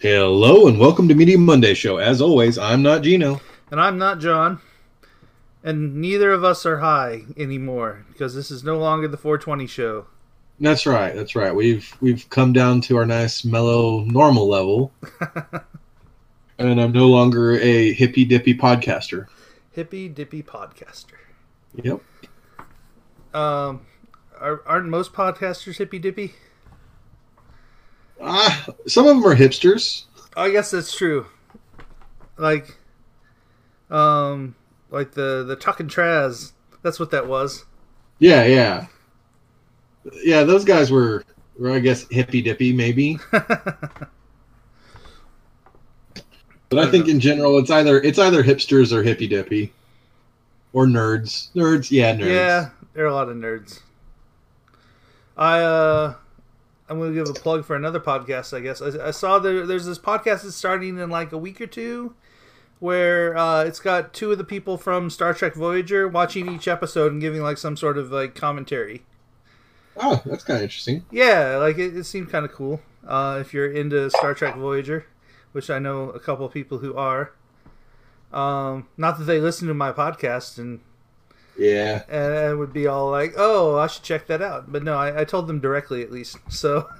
Hello and welcome to Media Monday Show. As always, I'm not Gino. And I'm not John. And neither of us are high anymore because this is no longer the 420 show. That's right. That's right. We've we've come down to our nice mellow normal level. and I'm no longer a hippy dippy podcaster. Hippy dippy podcaster. Yep. Um are, aren't most podcasters hippy dippy? Ah, some of them are hipsters. I guess that's true. Like, um, like the the Chuck and Traz. That's what that was. Yeah, yeah, yeah. Those guys were, were I guess, hippy dippy, maybe. but I, think in general, it's either it's either hipsters or hippy dippy, or nerds. Nerds, yeah, nerds. Yeah, there are a lot of nerds. I uh I'm going to give a plug for another podcast. I guess I, I saw there, there's this podcast that's starting in like a week or two, where uh, it's got two of the people from Star Trek Voyager watching each episode and giving like some sort of like commentary. Oh, that's kind of interesting. Yeah, like it, it seemed kind of cool. Uh, if you're into Star Trek Voyager, which I know a couple of people who are. Um, not that they listen to my podcast and yeah. And it would be all like, oh, I should check that out. But no, I, I told them directly at least. So.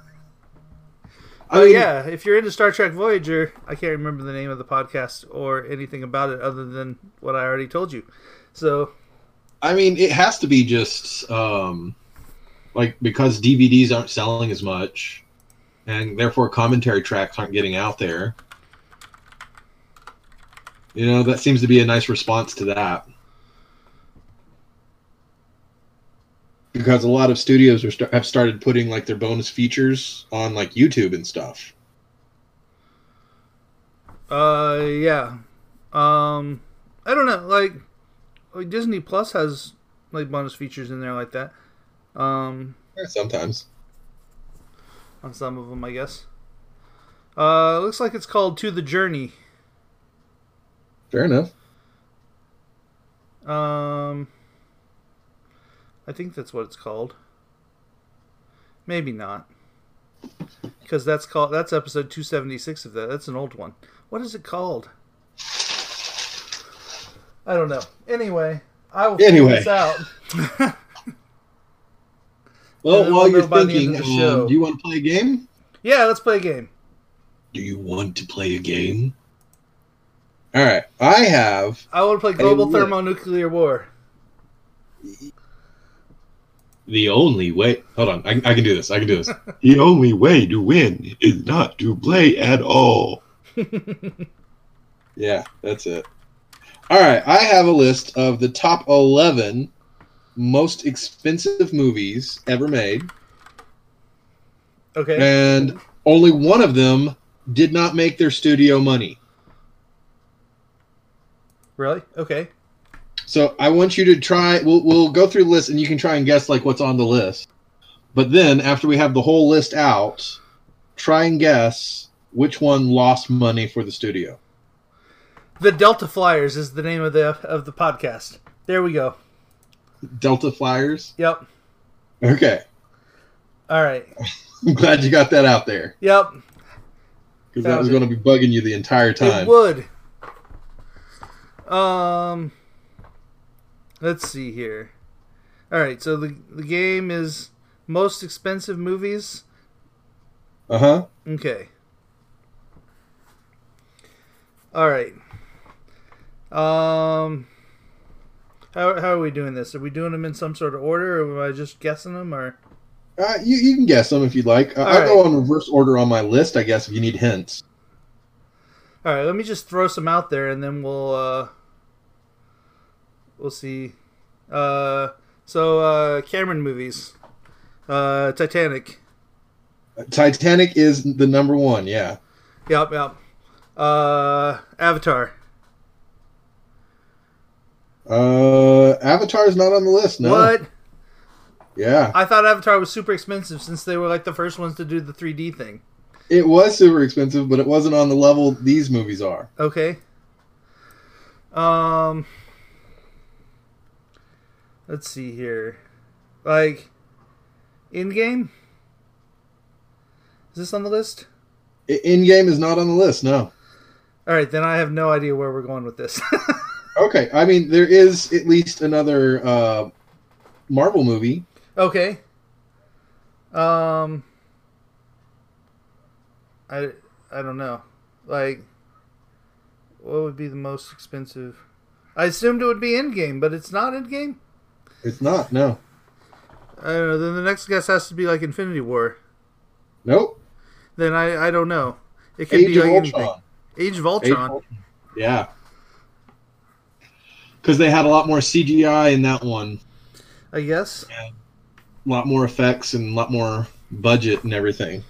Oh yeah, if you're into Star Trek Voyager, I can't remember the name of the podcast or anything about it other than what I already told you. So, I mean, it has to be just um, like because DVDs aren't selling as much, and therefore commentary tracks aren't getting out there. You know, that seems to be a nice response to that. Because a lot of studios are st- have started putting like their bonus features on like YouTube and stuff. Uh, yeah. Um, I don't know. Like, like Disney Plus has like bonus features in there like that. Um, yeah, sometimes on some of them, I guess. Uh, looks like it's called To the Journey. Fair enough. Um. I think that's what it's called. Maybe not. Because that's called that's episode 276 of that. That's an old one. What is it called? I don't know. Anyway, I will anyway. figure this out. well, while you're thinking, um, do you want to play a game? Yeah, let's play a game. Do you want to play a game? All right, I have. I want to play Global Thermonuclear War the only way. Hold on, I, I can do this. I can do this. the only way to win is not to play at all. yeah, that's it. All right, I have a list of the top 11 most expensive movies ever made. Okay. And only one of them did not make their studio money. Really? Okay. So I want you to try. We'll we'll go through the list, and you can try and guess like what's on the list. But then after we have the whole list out, try and guess which one lost money for the studio. The Delta Flyers is the name of the of the podcast. There we go. Delta Flyers. Yep. Okay. All right. I'm glad you got that out there. Yep. Because that was going to be bugging you the entire time. It would. Um. Let's see here. All right, so the the game is most expensive movies. Uh huh. Okay. All right. Um. How how are we doing this? Are we doing them in some sort of order, or am I just guessing them, or? Uh, you you can guess them if you'd like. Uh, I'll right. go on reverse order on my list, I guess, if you need hints. All right, let me just throw some out there, and then we'll uh, we'll see. Uh, so uh, Cameron movies, uh, Titanic. Titanic is the number one. Yeah. Yep. Yep. Uh, Avatar. Uh, Avatar is not on the list. No. What? Yeah. I thought Avatar was super expensive since they were like the first ones to do the 3D thing. It was super expensive, but it wasn't on the level these movies are. Okay. Um. Let's see here. Like, Endgame? Is this on the list? Endgame is not on the list. No. All right, then I have no idea where we're going with this. Okay, I mean there is at least another uh, Marvel movie. okay. Um. I I don't know. Like, what would be the most expensive? I assumed it would be Endgame, but it's not Endgame. It's not. No. I don't know. Then the next guess has to be like Infinity War. Nope. Then I I don't know. It could Age be of like anything. Age of Age of Ultron. Ultron. Yeah. Because they had a lot more CGI in that one, I guess. a lot more effects and a lot more budget and everything.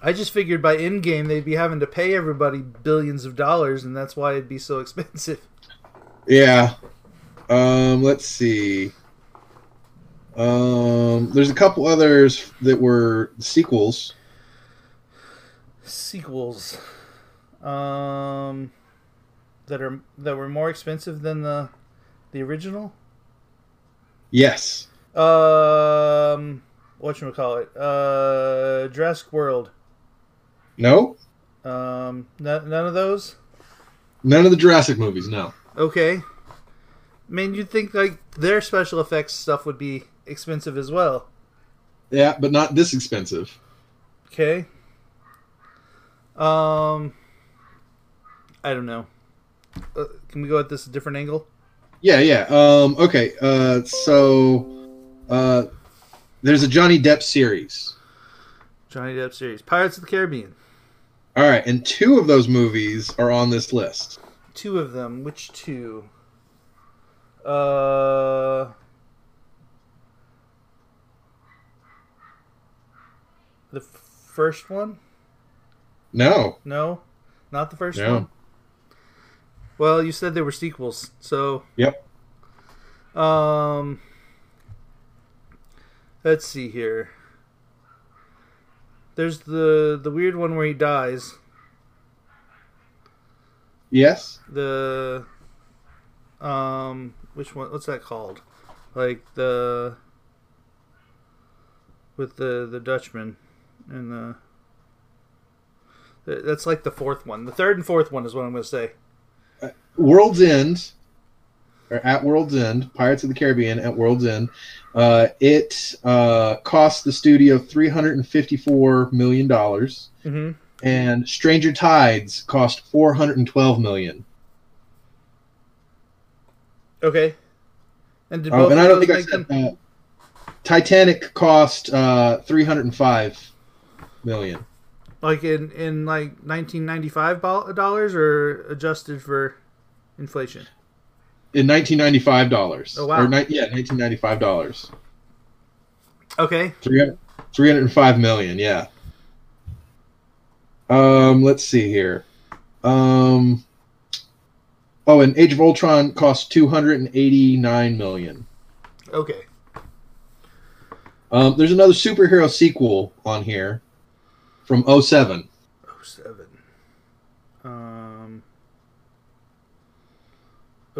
I just figured by Endgame they'd be having to pay everybody billions of dollars, and that's why it'd be so expensive. Yeah. Um, let's see. Um, there's a couple others that were sequels. Sequels, um, that are that were more expensive than the the original. Yes. Um, what you call it? Uh, Jurassic World. No. Um, n- none of those. None of the Jurassic movies. No. Okay. I mean, you'd think like their special effects stuff would be expensive as well. Yeah, but not this expensive. Okay. Um, I don't know. Uh, can we go at this a different angle? Yeah, yeah. Um, okay. Uh, so uh, there's a Johnny Depp series. Johnny Depp series, Pirates of the Caribbean. All right, and two of those movies are on this list. Two of them. Which two? Uh. The first one? No. No, not the first No. one. Well, you said they were sequels, so Yep. Um, let's see here. There's the the weird one where he dies. Yes. The um, which one? What's that called? Like the with the the Dutchman and the. That's like the fourth one. The third and fourth one is what I'm going to say. World's End, or at World's End, Pirates of the Caribbean at World's End. Uh, it uh, cost the studio three hundred and fifty-four million dollars, Mm-hmm. and Stranger Tides cost four hundred and twelve million. Okay. And did both and I don't think I said them? uh, Titanic cost uh, three hundred and five million. Like in in like 1995 dollars or adjusted for inflation. In nineteen ninety-five dollars. Oh, wow. Or ni- yeah, nineteen ninety-five dollars. Okay. 300, 305 million, yeah. Um, let's see here. Um, oh, and Age of Ultron cost 289 million. Okay. Um, there's another superhero sequel on here from 07. Oh seven. Um.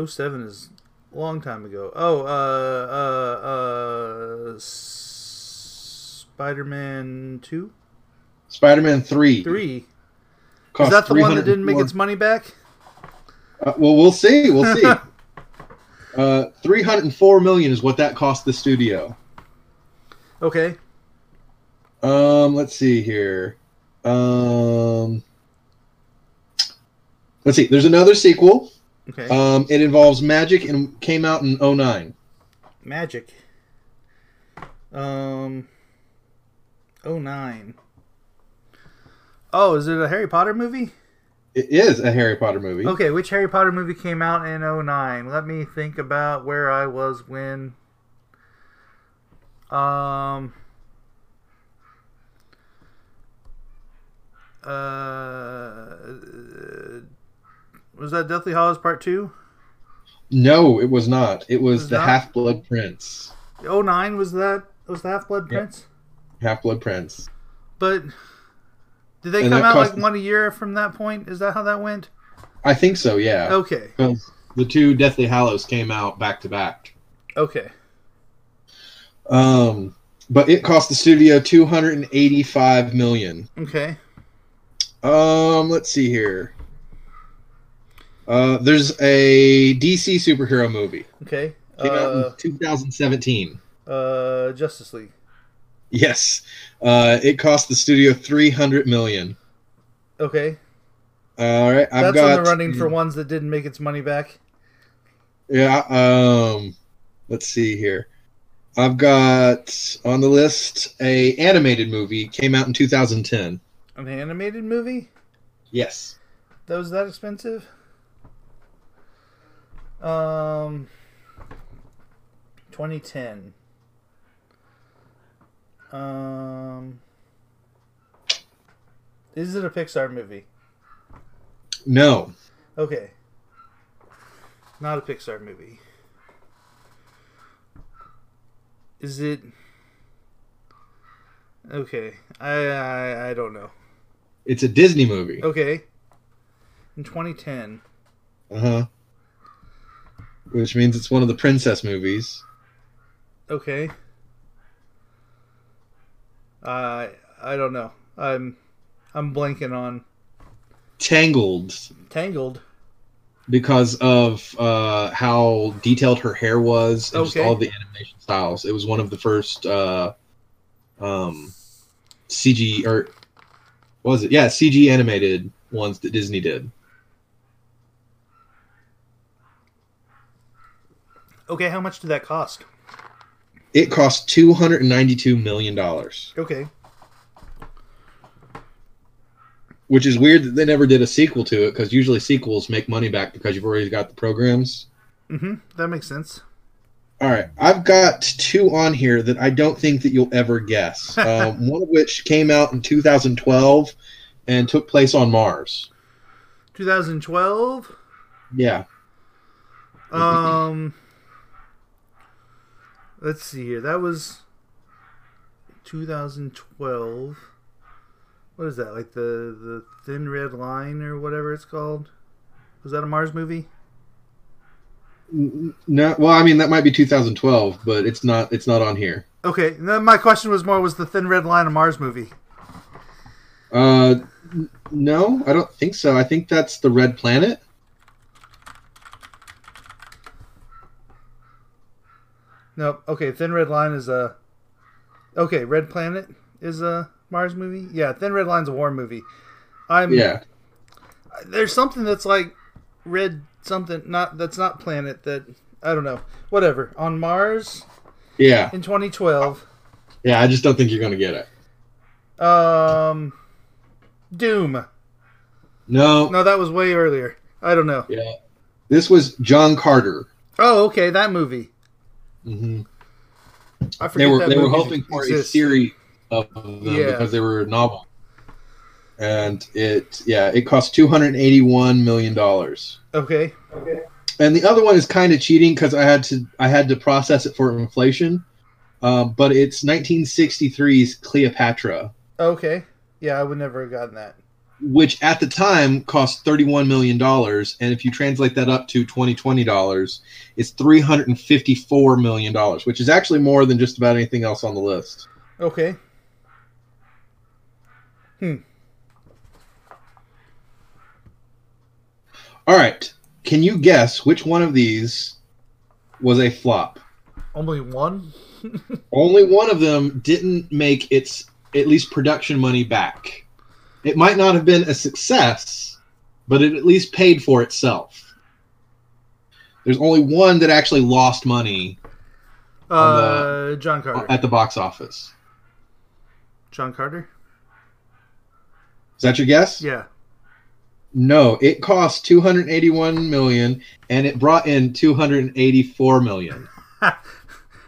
07 is a long time ago. Oh, uh, uh, uh, Spider-Man two, Spider-Man 3. three. Is that the one that didn't make its money back? Uh, well, we'll see. We'll see. uh, 304 million is what that cost the studio. Okay. Um, let's see here. Um, let's see. There's another sequel. Okay. Um, it involves magic and came out in 09. Magic. Um. Oh nine. Oh, is it a Harry Potter movie? It is a Harry Potter movie. Okay, which Harry Potter movie came out in 09? Let me think about where I was when. Um. Uh, was that Deathly Hallows Part 2? No, it was not. It was, Was the? Half Blood Prince. 09 was that? Was the Half Blood. Prince? Half Blood Prince. But did they And come out cost- like one a year from that point? Is that how that went? I think so. Yeah. Okay. Because the two Deathly Hallows came out back to back. Okay. Um, but it cost the studio 285 million. Okay. Um, let's see here. Uh, there's a DC superhero movie. Okay. Came out Uh, in 2017. uh, Justice League. Yes. Uh, it cost the studio 300 million. Okay. All right, I've That's got on the running for ones that didn't make its money back. Yeah. Um, let's see here. I've got on the list a animated movie came out in 2010. An animated movie Yes. that was that expensive. Um, 2010. Um, is it a Pixar movie? No. Okay. Not a Pixar movie. Is it? Okay, I I, I don't know. It's a Disney movie. Okay. In 2010. Uh huh. Which means it's one of the princess movies. Okay. I I don't know. I'm I'm blanking on Tangled Tangled. because of uh, how detailed her hair was and just all the animation styles. It was one of the first uh, um, CG or what was it? Yeah, CG animated ones that Disney did. Okay, how much did that cost? It cost two hundred and ninety-two million dollars, Okay. which is weird that they never did a sequel to it because usually sequels make money back because you've already got the programs. Mm-hmm. That makes sense. All right, I've got two on here that I don't think that you'll ever guess. um, one of which came out in 2012 and took place on Mars. 2012. Yeah, Um, let's see here. That was 2012. What is that? Like the the Thin Red Line or whatever it's called? Was that a Mars movie? No. Well, I mean that might be 2012, but it's not. It's not on here. Okay. Then my question was more: Was the Thin Red Line a Mars movie? Uh, no, I don't think so. I think that's the Red Planet. No. Okay. Thin Red Line is a. Okay. Red Planet is a Mars movie. Yeah. Thin Red Line's a war movie. I'm. Yeah, there's something that's like red something not that's not planet that I don't know. Whatever. On Mars yeah, in 2012. yeah. I just don't think you're gonna get it. Um Doom. No. No, that was way earlier. I don't know. Yeah, this was John Carter. Oh, okay, that movie. Hmm I They forget were that they were hoping for a exists. series of them Yeah. because they were novel. And it yeah, it cost 281 million dollars. Okay. Okay. And the other one is kind of cheating because I had to I had to process it for inflation. Um, but it's 1963's Cleopatra, Okay. Yeah, I would never have gotten that. Which at the time cost 31 million dollars, and if you translate that up to 2020 dollars, it's 354 million dollars, which is actually more than just about anything else on the list. Okay. Hmm. All right, can you guess which one of these was a flop? Only one? Only one of them didn't make its at least production money back. It might not have been a success, but it at least paid for itself. There's only one that actually lost money Uh John Carter. at the box office. John Carter? Is that your guess? Yeah. No, it cost 281 million and it brought in 284 million.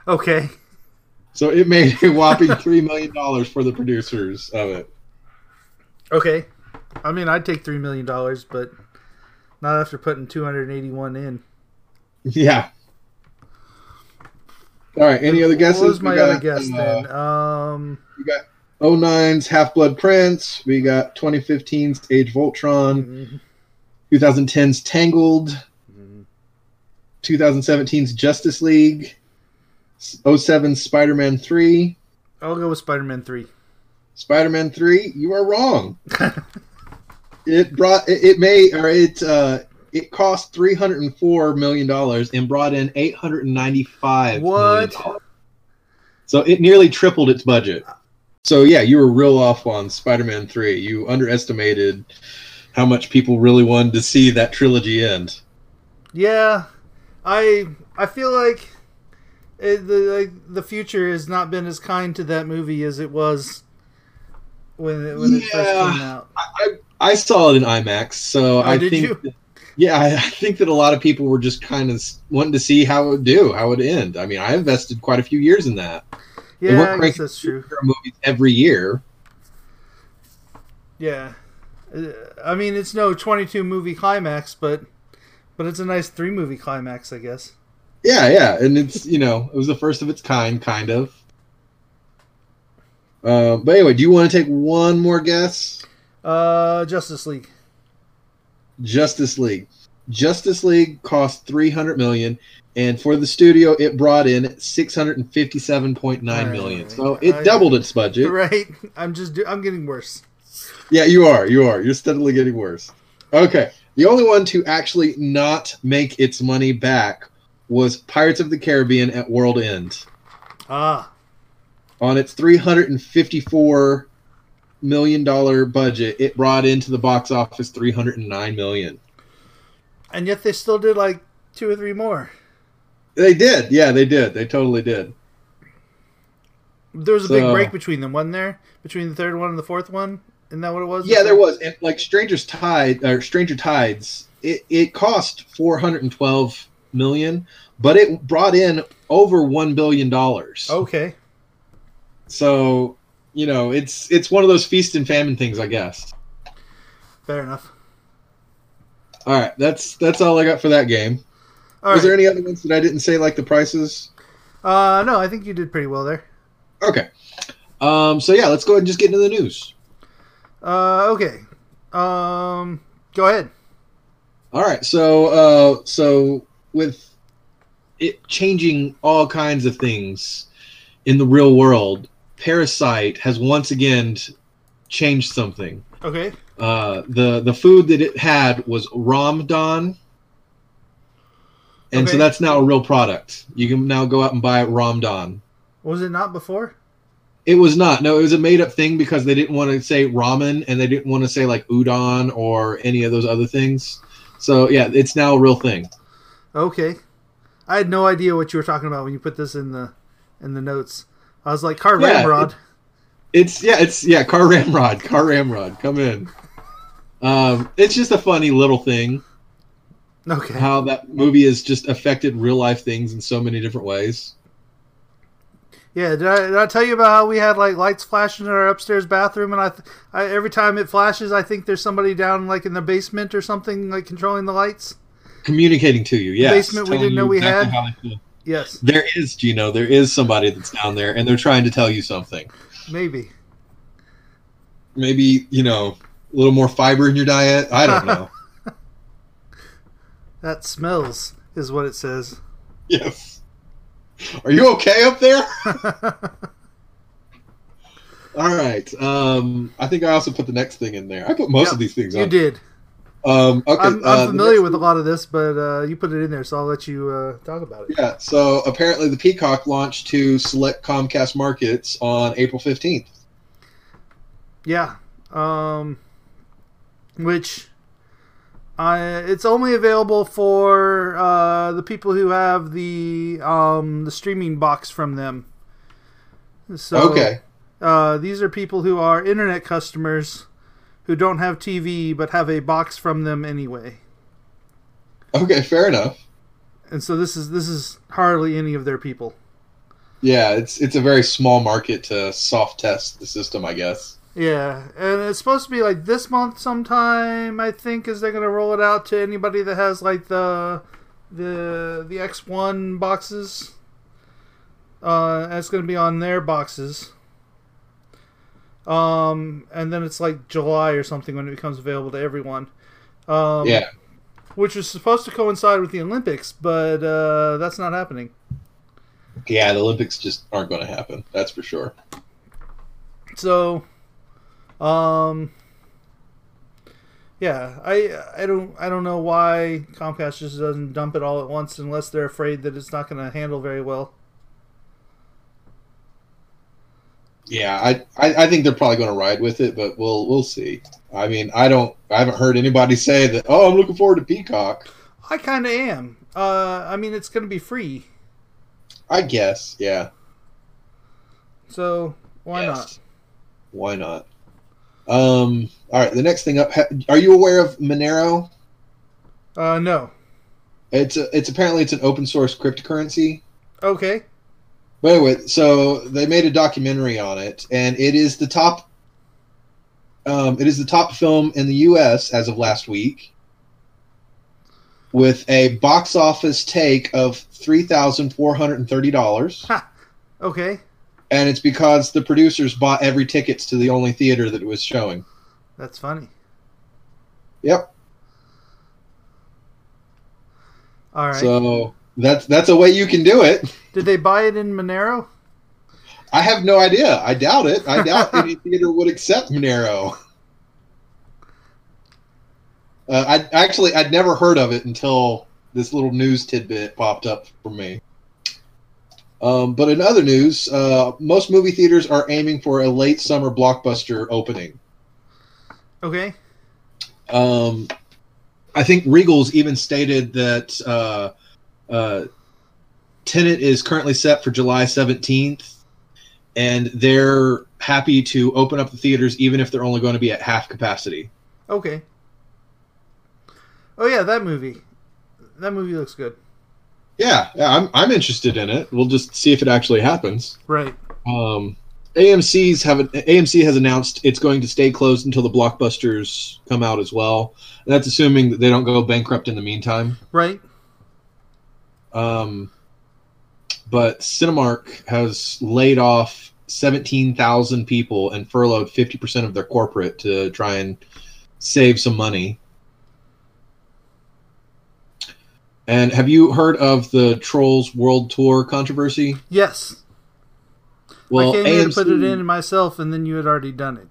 Okay. So it made a whopping 3 million dollars for the producers of it. Okay. I mean, I'd take $3 million, but not after putting 281 in. Yeah. All right, any other guesses? What was my got, other guess uh, then? Um, We got 09's Half Blood Prince. We got 2015's Age of Ultron. mhm, 2010's Tangled. mhm. 2017's Justice League. 07's Spider Man 3. I'll go with Spider Man 3. Spider Man 3, you are wrong. it brought it, it may or it uh it cost three hundred and four million dollars and brought in eight hundred and ninety five. What? So it nearly tripled its budget. So yeah, you were real off on Spider-Man Three. You underestimated how much people really wanted to see that trilogy end. Yeah, I I feel like it, the like, the future has not been as kind to that movie as it was when it, when it first Yeah. came out. I, I saw it in IMAX, so Oh, I did think you? that- yeah, I, I think that a lot of people were just kind of wanting to see how it would do, how it would end. I mean, I invested quite a few years in that. Yeah, I guess that's true. movies every year. Yeah, Uh, I mean it's no twenty two movie climax, but but it's a nice three movie climax, I guess. Yeah, yeah, and it's you know it was the first of its kind, kind of. Uh, but anyway, do you want to take one more guess? Uh, Justice League. Justice League. Justice League cost three hundred million, and for the studio, it brought in six hundred and fifty-seven point nine million. Right. So it I- doubled its budget. Right. I'm just do- I'm getting worse. Yeah, you are. You are. You're steadily getting worse. Okay. The only one to actually not make its money back was Pirates of the Caribbean at World End. Ah, On its $354 million budget, it brought into the box office 309 million. and yet they still did like two or three more. They did. Yeah, they did. They totally did. There was a big break between them, wasn't there? Between the third one and the fourth one. Isn't that what it was? Yeah, there was. And like Stranger's Tide or Stranger Tides, it, it cost 412 million, but it brought in over 1 billion dollars. Okay. So, you know, it's it's one of those feast and famine things, I guess. Fair enough. All right, that's that's all I got for that game. All Was right. there any other ones that I didn't say like the prices? Uh, no, I think you did pretty well there. Okay. Um, so yeah, let's go ahead and just get into the news. Uh, okay. Um, go ahead. All right, so uh, so with it changing all kinds of things in the real world, Parasite has once again changed something. Okay. Uh, the the food that it had was Ramdan, and so that's now a real product. You can now go out and buy Ramdan. Was it not before? It was not. No, it was a made up thing because they didn't want to say ramen and they didn't want to say like udon or any of those other things. So yeah, it's now a real thing. Okay. I had no idea what you were talking about when you put this in the in the notes. I was like, Car Yeah, Ramrod. It's yeah, it's yeah, car ramrod, car ramrod, come in. Um, it's just a funny little thing Okay. how that movie has just affected real life things in so many different ways. Yeah, did I, did I tell you about how we had like lights flashing in our upstairs bathroom, and I, th- I every time it flashes, I think there's somebody down like in the basement or something like controlling the lights. Communicating to you, Yeah, basement we didn't know we exactly had. How they feel. Yes, There is, Gino, there is somebody that's down there and they're trying to tell you something. maybe. Maybe, you know, a little more fiber in your diet. I don't know. That smells is what it says. yes. Are you okay up there? All right. Um, I think I also put the next thing in there. I put most Yep, of these things you on. did. Um, okay. I'm, uh, I'm the familiar with a lot of this, but uh, you put it in there, so I'll let you uh, talk about it. Yeah. So apparently, the Peacock launched to select Comcast markets on April fifteenth. Yeah. Um, which I it's only available for uh, the people who have the um, the streaming box from them. So okay. uh, these are people who are internet customers who don't have TV but have a box from them anyway. Okay. Fair enough. And so this is this is hardly any of their people. Yeah, it's it's a very small market to soft test the system, I guess. Yeah, and it's supposed to be like this month sometime. I think is they're gonna roll it out to anybody that has like the the the X one boxes. Uh, it's gonna be on their boxes. Um, and then it's like July or something when it becomes available to everyone. Um, yeah. which was supposed to coincide with the Olympics, but uh, that's not happening. Yeah, the Olympics just aren't going to happen. That's for sure. So, um, Yeah, I I don't I don't know why Comcast just doesn't dump it all at once unless they're afraid that it's not going to handle very well. Yeah, I, I, I think they're probably going to ride with it, but we'll we'll see. I mean, I don't I haven't heard anybody say that. Oh, I'm looking forward to Peacock. I kind of am. Uh, I mean, it's going to be free, I guess, yeah. so why Yes. Why not? Um. All right. The next thing up. Are you aware of Monero? Uh, no. It's a, it's apparently it's an open source cryptocurrency. Okay. But anyway, so they made a documentary on it, and it is the top. Um, it is the top film in the U.S. as of last week, with a box office take of three thousand four hundred and thirty dollars, Okay. and it's because the producers bought every tickets to the only theater that it was showing. That's funny. Yep. All right. So that's that's a way you can do it. Did they buy it in Monero? I have no idea. I doubt it. I doubt any theater would accept Monero. Uh, I actually I'd never heard of it until this little news tidbit popped up for me. Um, but in other news, uh, most movie theaters are aiming for a late summer blockbuster opening. Okay. Um, I think Regal's even stated that uh, uh, Tenet is currently set for July 17th, and they're happy to open up the theaters even if they're only going to be at half capacity. Okay. Oh yeah, that movie. That movie looks good. Yeah, yeah I'm, I'm interested in it. We'll just see if it actually happens. Right. Um, AMC's have AMC has announced it's going to stay closed until the blockbusters come out as well. And that's assuming that they don't go bankrupt in the meantime. Right. Um, but Cinemark has laid off 17,000 people and furloughed 50% of their corporate to try and save some money. And have you heard of the Trolls World Tour controversy? Yes. Well, I came to put it in myself, and then you had already done it.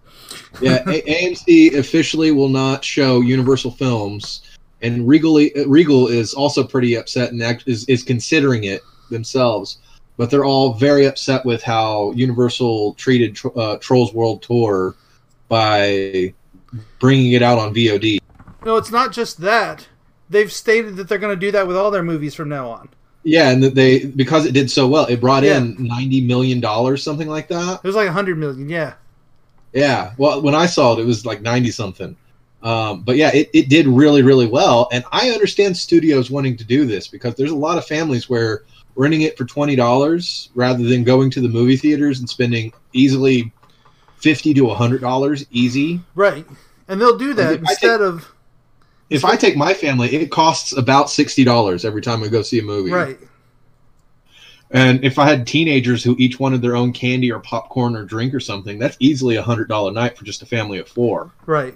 yeah, A- AMC officially will not show Universal films, and Regal Regal is also pretty upset and act, is is considering it themselves. But they're all very upset with how Universal treated uh, Trolls World Tour by bringing it out on VOD. No, it's not just that. They've stated that they're going to do that with all their movies from now on. Yeah, and that they because it did so well, it brought Yeah. in ninety million dollars, something like that. It was like a hundred million. Yeah. Yeah. Well, when I saw it, it was like 90 something. Um, but yeah, it, it did really, really well. And I understand studios wanting to do this because there's a lot of families where renting it for $20 rather than going to the movie theaters and spending easily 50 to $100 easy. Right. And they'll do that instead of If I take my family, it costs about $60 every time we go see a movie. right. And if I had teenagers who each wanted their own candy or popcorn or drink or something, that's easily a $100 night for just a family of four. Right.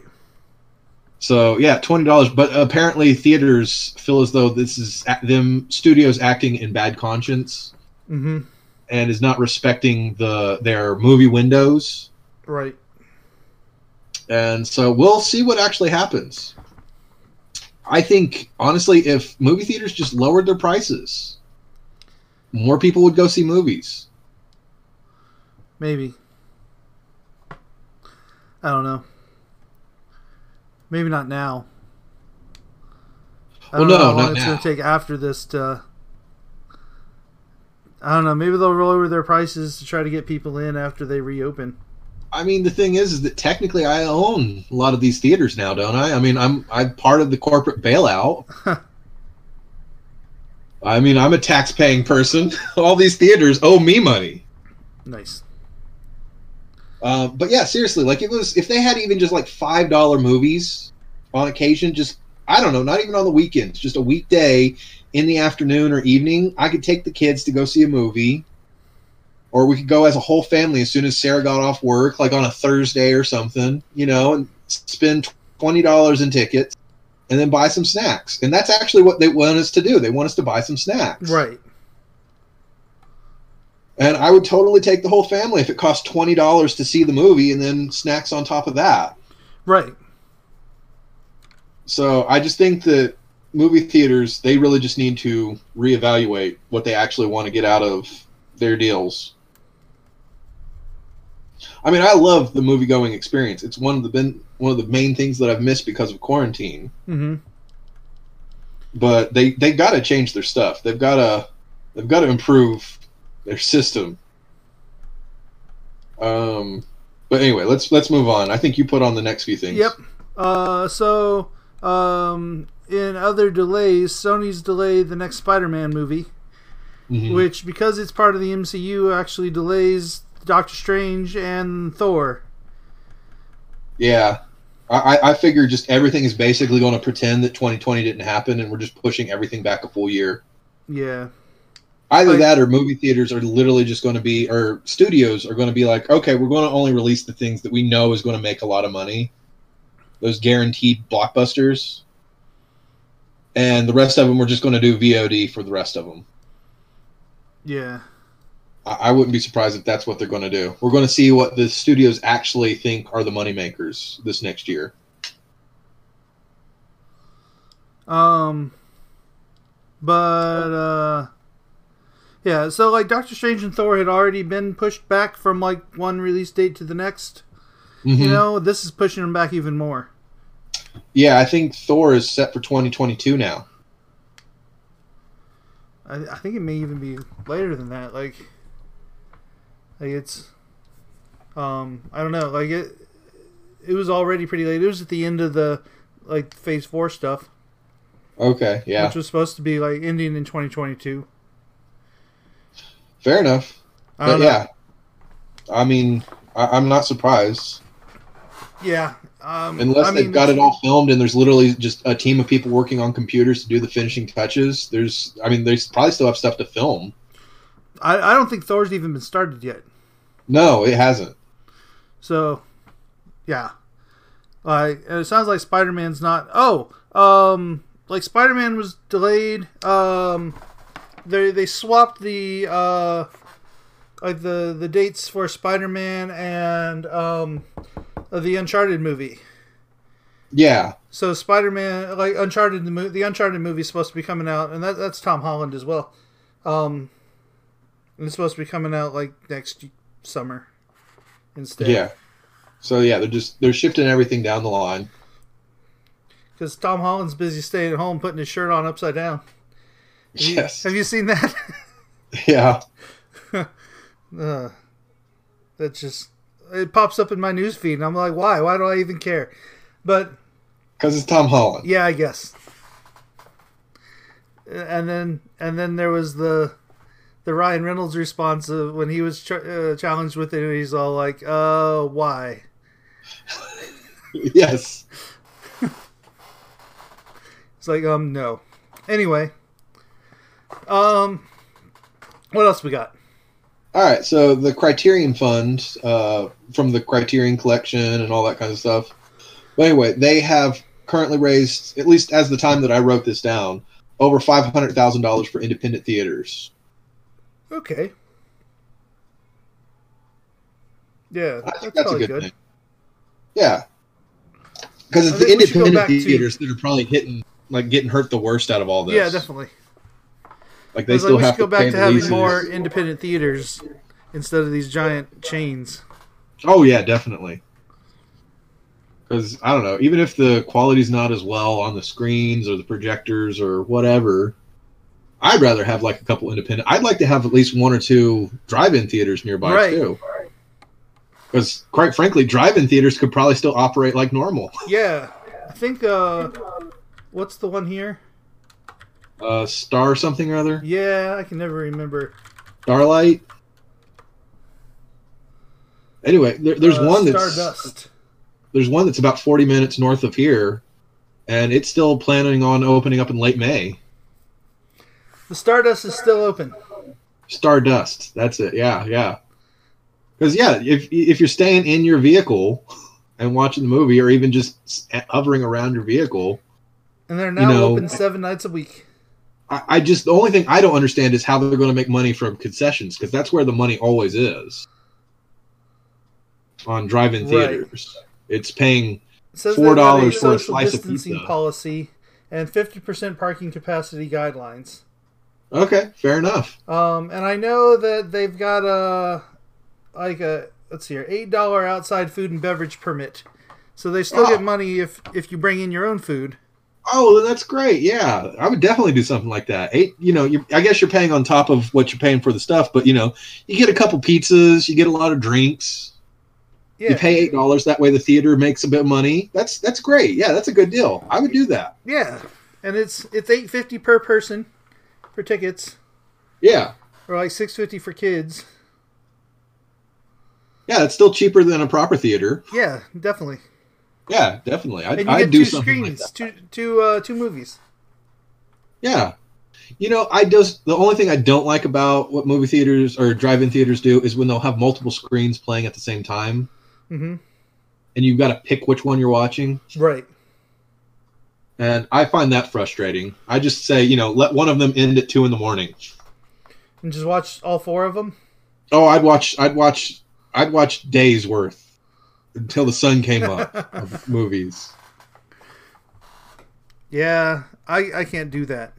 So yeah, twenty dollars. But apparently, theaters feel as though this is them studios acting in bad conscience Mm-hmm. and is not respecting the their movie windows. Right. And so we'll see what actually happens. I think honestly, if movie theaters just lowered their prices, more people would go see movies. Maybe. I don't know. Maybe not now. I Well, don't know no, how long it's going to take after this to. I don't know. Maybe they'll lower their prices to try to get people in after they reopen. I mean, the thing is, is that technically I own a lot of these theaters now, don't I? I mean, I'm I'm part of the corporate bailout. I mean, I'm a tax-paying person. All these theaters owe me money. Nice. Uh, but yeah, seriously, like it was if they had even just like five dollar movies on occasion, just I don't know, not even on the weekends, just a weekday in the afternoon or evening, I could take the kids to go see a movie, or we could go as a whole family as soon as Sarah got off work, like on a Thursday or something, you know, and spend twenty dollars in tickets and then buy some snacks. And that's actually what they want us to do. They want us to buy some snacks, Right. And I would totally take the whole family if it cost twenty dollars to see the movie and then snacks on top of that. Right. So I just think that movie theaters they really just need to reevaluate what they actually want to get out of their deals. I mean, I love the movie going experience. It's one of the been one of the main things that I've missed because of quarantine. Mm-hmm. But they they got to change their stuff. They've got to they've got to improve their system. Um, but anyway, let's let's move on. I think you put on the next few things. Yep. Uh, so um, in other delays, Sony's delayed the next Spider-Man movie, Mhm. which because it's part of the MCU actually delays Doctor Strange and Thor. Yeah. I, I- I figure just everything is basically going to pretend that 2020 didn't happen and we're just pushing everything back a full year. Yeah. Either Like- that or movie theaters are literally just going to be, or studios are going to be like, okay, we're going to only release the things that we know is going to make a lot of money. Those guaranteed blockbusters. And the rest of them, we're just going to do VOD for the rest of them. Yeah. I, I wouldn't be surprised if that's what they're going to do. We're going to see what the studios actually think are the moneymakers this next year. Um, but uh, yeah. So like Doctor Strange and Thor had already been pushed back from like one release date to the next. You Mhm. know, this is pushing them back even more. Yeah, I think Thor is set for 2022 now. I, I think it may even be later than that. Like, like it's, um, I don't know. Like it, it was already pretty late. It was at the end of the like Phase Four stuff, Okay, yeah, which was supposed to be like ending in 2022. Fair enough. I But don't know. yeah, I mean, I, I'm not surprised yeah. Um, unless I they've got it all filmed and there's literally just a team of people working on computers to do the finishing touches. There's, I mean, they probably still have stuff to film. I, I don't think Thor's even been started yet. No, it hasn't. So, yeah. Like, it sounds like Spider Man's not. Oh, um, like Spider Man was delayed. Um, they they swapped the uh, like the the dates for Spider Man and um, the Uncharted movie. Yeah, So Spider Man, like Uncharted, the, mo- the Uncharted movie is supposed to be coming out, and that, that's Tom Holland as well. Um, and it's supposed to be coming out like next summer instead. yeah. So yeah, they're just they're shifting everything down the line. because Tom Holland's busy staying at home putting his shirt on upside down. Have you- Yes. Have you seen that? Yeah. uh, that just it pops up in my news feed, and I'm like, why? Why do I even care? But Because it's Tom Holland. yeah, I guess. And then and then there was the the Ryan Reynolds response of when he was ch- uh, challenged with it. He's all like, "Uh, why?" yes. It's like, um, no. Anyway, um, what else we got? All right, so the Criterion Fund uh, from the Criterion Collection and all that kind of stuff. But anyway, they have currently raised, at least as the time that I wrote this down, over five hundred thousand dollars for independent theaters. Okay. Yeah, I that's, think that's a good, good. thing. Yeah, because it's the think we should go independent back to- theaters that are probably hitting, like, getting hurt the worst out of all this. Yeah, definitely. Like they still like we have should go back to having leases. more independent theaters instead of these giant chains. Oh yeah, definitely. Because I don't know, even if the quality's not as well on the screens or the projectors or whatever, I'd rather have like a couple independent. I'd like to have at least one or two drive-in theaters nearby Right. too. Because quite frankly, drive-in theaters could probably still operate like normal. Yeah, I think. uh What's the one here? Uh, Star something or other, Yeah, I can never remember. Starlight. Anyway, there, there's Uh, one that's Stardust. there's one that's about 40 minutes north of here, and it's still planning on opening up in late May. The Stardust is still open. Stardust. That's it. Yeah, yeah. Because yeah, if if you're staying in your vehicle and watching the movie, or even just hovering around your vehicle, And they're now know- open seven nights a week. I, I just the only thing I don't understand is how they're going to make money from concessions because that's where the money always is on drive-in Right. theaters. It's paying It $4 they've got a for a slice of pizza. policy and fifty percent parking capacity guidelines. Okay, fair enough. Um, and I know that they've got a like a let's see here eight dollar outside food and beverage permit, so they still Oh. get money if if you bring in your own food. Oh, then that's great. Yeah, I would definitely do something like that. Eight, you know, I guess you're paying on top of what you're paying for the stuff, but you know, you get a couple pizzas, you get a lot of drinks. Yeah, You pay eight dollars. That way, the theater makes a bit of money. That's that's great. Yeah, that's a good deal. I would do that. yeah, and it's it's eight fifty per person for tickets, Yeah, or like six fifty for kids. yeah, it's still cheaper than a proper theater. Yeah, definitely. Yeah, definitely. I'd, And you I'd get do two like screens, that. two two uh, two movies. Yeah. You know, I just the only thing I don't like about what movie theaters or drive-in theaters do is when they'll have multiple screens playing at the same time, hmm and you've got to pick which one you're watching. Right. And I find that frustrating. I just say, you know, let one of them end at two in the morning. And just watch all four of them. Oh, I'd watch, I'd watch, I'd watch days worth until the sun came up of movies. Yeah, I I can't do that.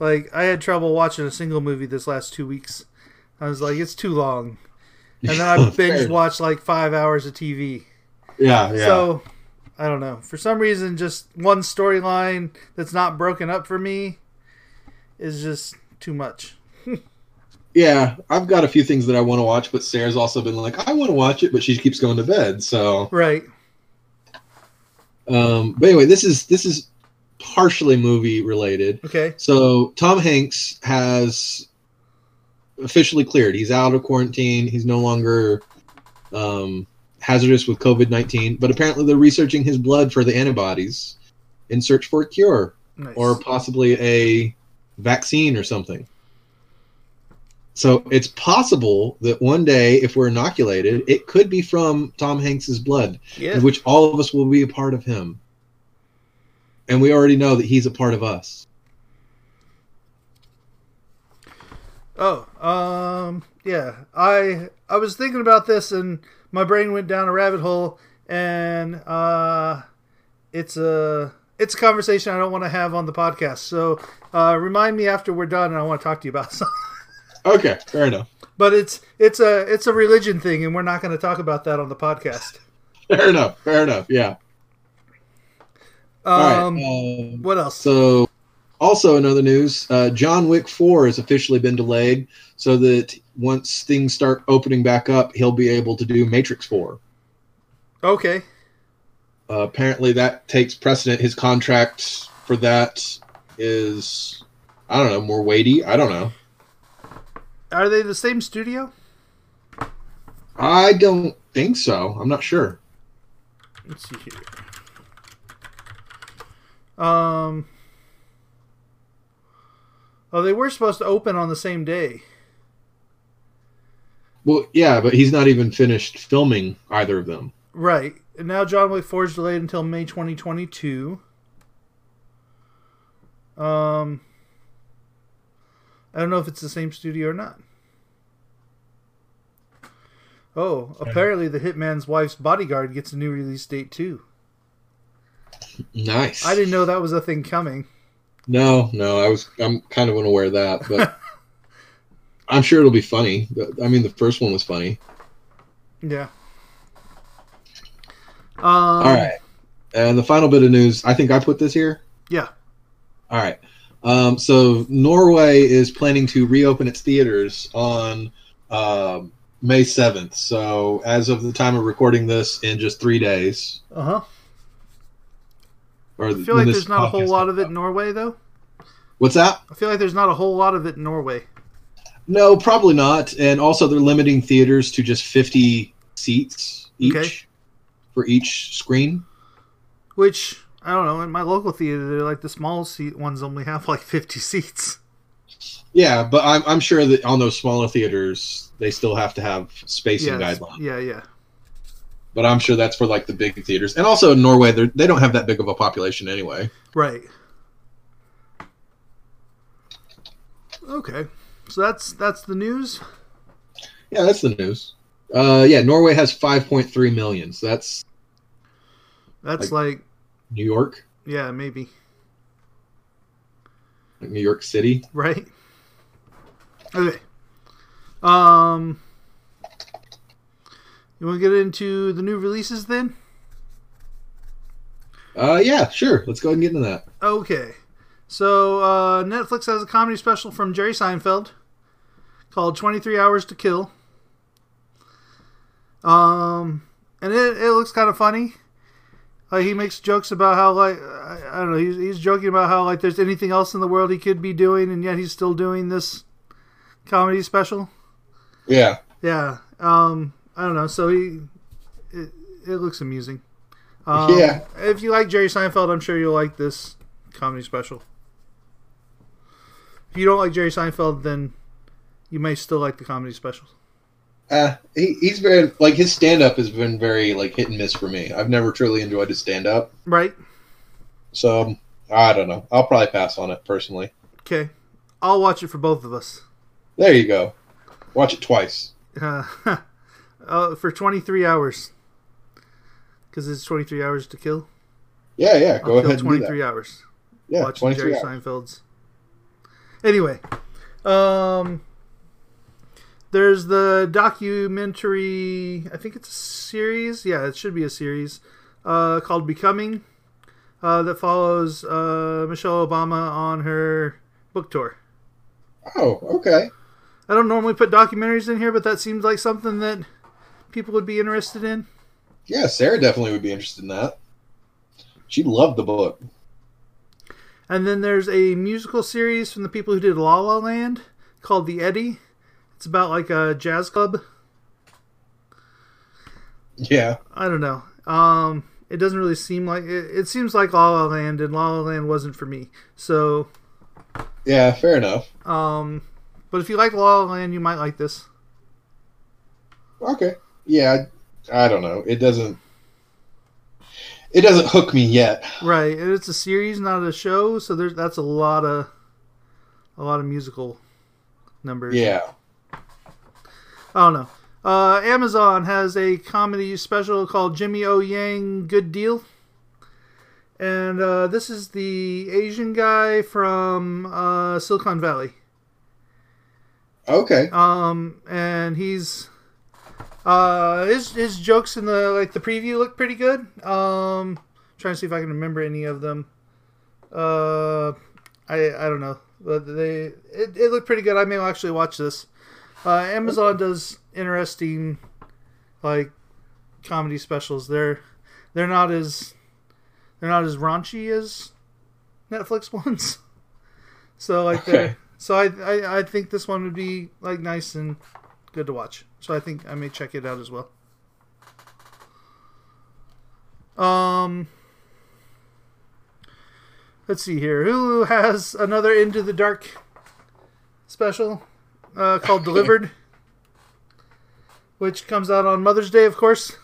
Like I had trouble watching a single movie this last two weeks. I was like, it's too long, and then I binge watched like five hours of TV. Yeah, yeah. So I don't know. For some reason, just one storyline that's not broken up for me is just too much. yeah, I've got a few things that I want to watch, but Sarah's also been like, I want to watch it, but she keeps going to bed. So, Right. um, but anyway, this is this is partially movie related. Okay. So Tom Hanks has officially cleared. He's out of quarantine. He's no longer um, hazardous with COVID nineteen. But apparently, they're researching his blood for the antibodies in search for a cure Nice. or possibly a vaccine or something. So it's possible that one day, if we're inoculated, it could be from Tom Hanks's blood, yeah. in which all of us will be a part of him. And we already know that he's a part of us. Oh, um, yeah. I I was thinking about this and my brain went down a rabbit hole, and uh, it's a it's a conversation I don't want to have on the podcast. So uh, remind me after we're done, and I want to talk to you about something. Okay, fair enough. but it's it's a it's a religion thing, and we're not going to talk about that on the podcast. Fair enough. Fair enough. Yeah. Um, All right. Um, what else? so, also in other news, uh, John Wick Four has officially been delayed, so that once things start opening back up, he'll be able to do Matrix Four. okay. Uh, apparently, that takes precedent. His contract for that is, I don't know, more weighty. I don't know. Are they the same studio? I don't think so. I'm not sure. Let's see here. Um. Oh, they were supposed to open on the same day. Well, yeah, but he's not even finished filming either of them. Right. And now John Wick 4 is delayed until May 2022. Um I don't know if it's the same studio or not. Oh, apparently the Hitman's wife's bodyguard gets a new release date too. Nice. I didn't know that was a thing coming. No, no, I was. I'm kind of unaware of that, but I'm sure it'll be funny. But I mean, the first one was funny. Yeah. Um, All right, and the final bit of news. I think I put this here. Yeah. All right. Um, so Norway is planning to reopen its theaters on um May 7th. So as of the time of recording this, in just three days, Uh huh. I feel like there's not a whole lot of it in Norway, though. What's that? I feel like there's not a whole lot of it in Norway. No, probably not. And also, they're limiting theaters to just 50 seats each Okay. for each screen. Which I don't know. In my local theater, they're like the small seat ones only have like 50 seats. Yeah, but I'm, I'm sure that on those smaller theaters, they still have to have spacing Yes. guidelines. Yeah, yeah. But I'm sure that's for like the big theaters. And also in Norway, they don't have that big of a population anyway. Right. Okay. So that's that's the news. Yeah, that's the news. Uh, yeah, Norway has 5.3 million. So that's That's like, New York, yeah, maybe like New York City. right. Okay. Um, you want to get into the new releases then? Uh, yeah, sure. Let's go ahead and get into that. Okay. So uh, Netflix has a comedy special from Jerry Seinfeld called 23 Hours to Kill. Um, and it, it looks kind of funny. Like he makes jokes about how like I, I don't know he's, he's joking about how like there's anything else in the world he could be doing and yet he's still doing this comedy special. Yeah. Yeah. Um, I don't know. So he it, it looks amusing. Um, Yeah. If you like Jerry Seinfeld, I'm sure you'll like this comedy special. If you don't like Jerry Seinfeld, then you may still like the comedy special. Uh, he, he's very like his stand up has been very like hit and miss for me. I've never truly enjoyed his stand up, Right? so I don't know. I'll probably pass on it personally. Okay. I'll watch it for both of us. There you go. Watch it twice. Uh, uh, for 23 hours. Because it's 23 hours to kill. Yeah, yeah. I'll Go ahead 23 hours. Yeah, watching Jerry hours. Seinfeld's. Anyway, um, there's the documentary. I think it's a series. Yeah, it should be a series uh, called "Becoming," uh, that follows uh, Michelle Obama on her book tour. Oh, okay. I don't normally put documentaries in here, but that seems like something that people would be interested in. Yeah, Sarah definitely would be interested in that. She loved the book. And then there's a musical series from the people who did La La Land called The Eddy. It's about like a jazz club. Yeah. I don't know. Um, it doesn't really seem like it, it seems like La La Land, and La La Land wasn't for me. So, Yeah, fair enough. um, but if you like La La Land, you might like this. Okay. Yeah, I, I don't know. It doesn't. It doesn't hook me yet. Right, and it's a series, not a show. So there's that's a lot of a lot of musical numbers. Yeah. I don't know. Uh, Amazon has a comedy special called Jimmy O Yang Good Deal. And uh, this is the Asian guy from uh, Silicon Valley. Okay. Um, and he's uh, his his jokes in the like the preview look pretty good. Um, trying to see if I can remember any of them. Uh, I I don't know, but they it, it looked pretty good. I may actually watch this. Uh, Amazon does interesting like comedy specials. They're they're not as they're not as raunchy as Netflix ones. So like Okay. so I, I I think this one would be like nice and good to watch. So I think I may check it out as well. Um Let's see here. Hulu has another Into the Dark special uh, called Delivered, which comes out on Mother's Day, of course.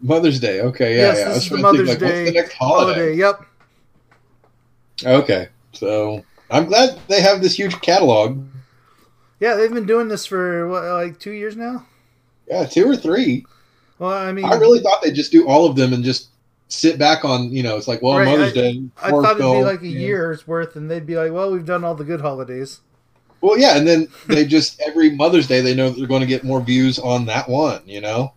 Mother's Day. Okay. Yeah. yes, yeah. This is the to think, Mother's like, Day What's the next holiday? Yep. Okay. So I'm glad they have this huge catalog. Yeah, they've been doing this for what, like two years now. Yeah, two or three. Well, I mean, I really thought they'd just do all of them and just sit back on. You know, it's like, well, Right, Mother's I- Day. I thought it'd be like a you know. year's worth, and they'd be like, "Well, we've done all the good holidays." Well, yeah, and then they just every Mother's Day they know that they're going to get more views on that one, you know.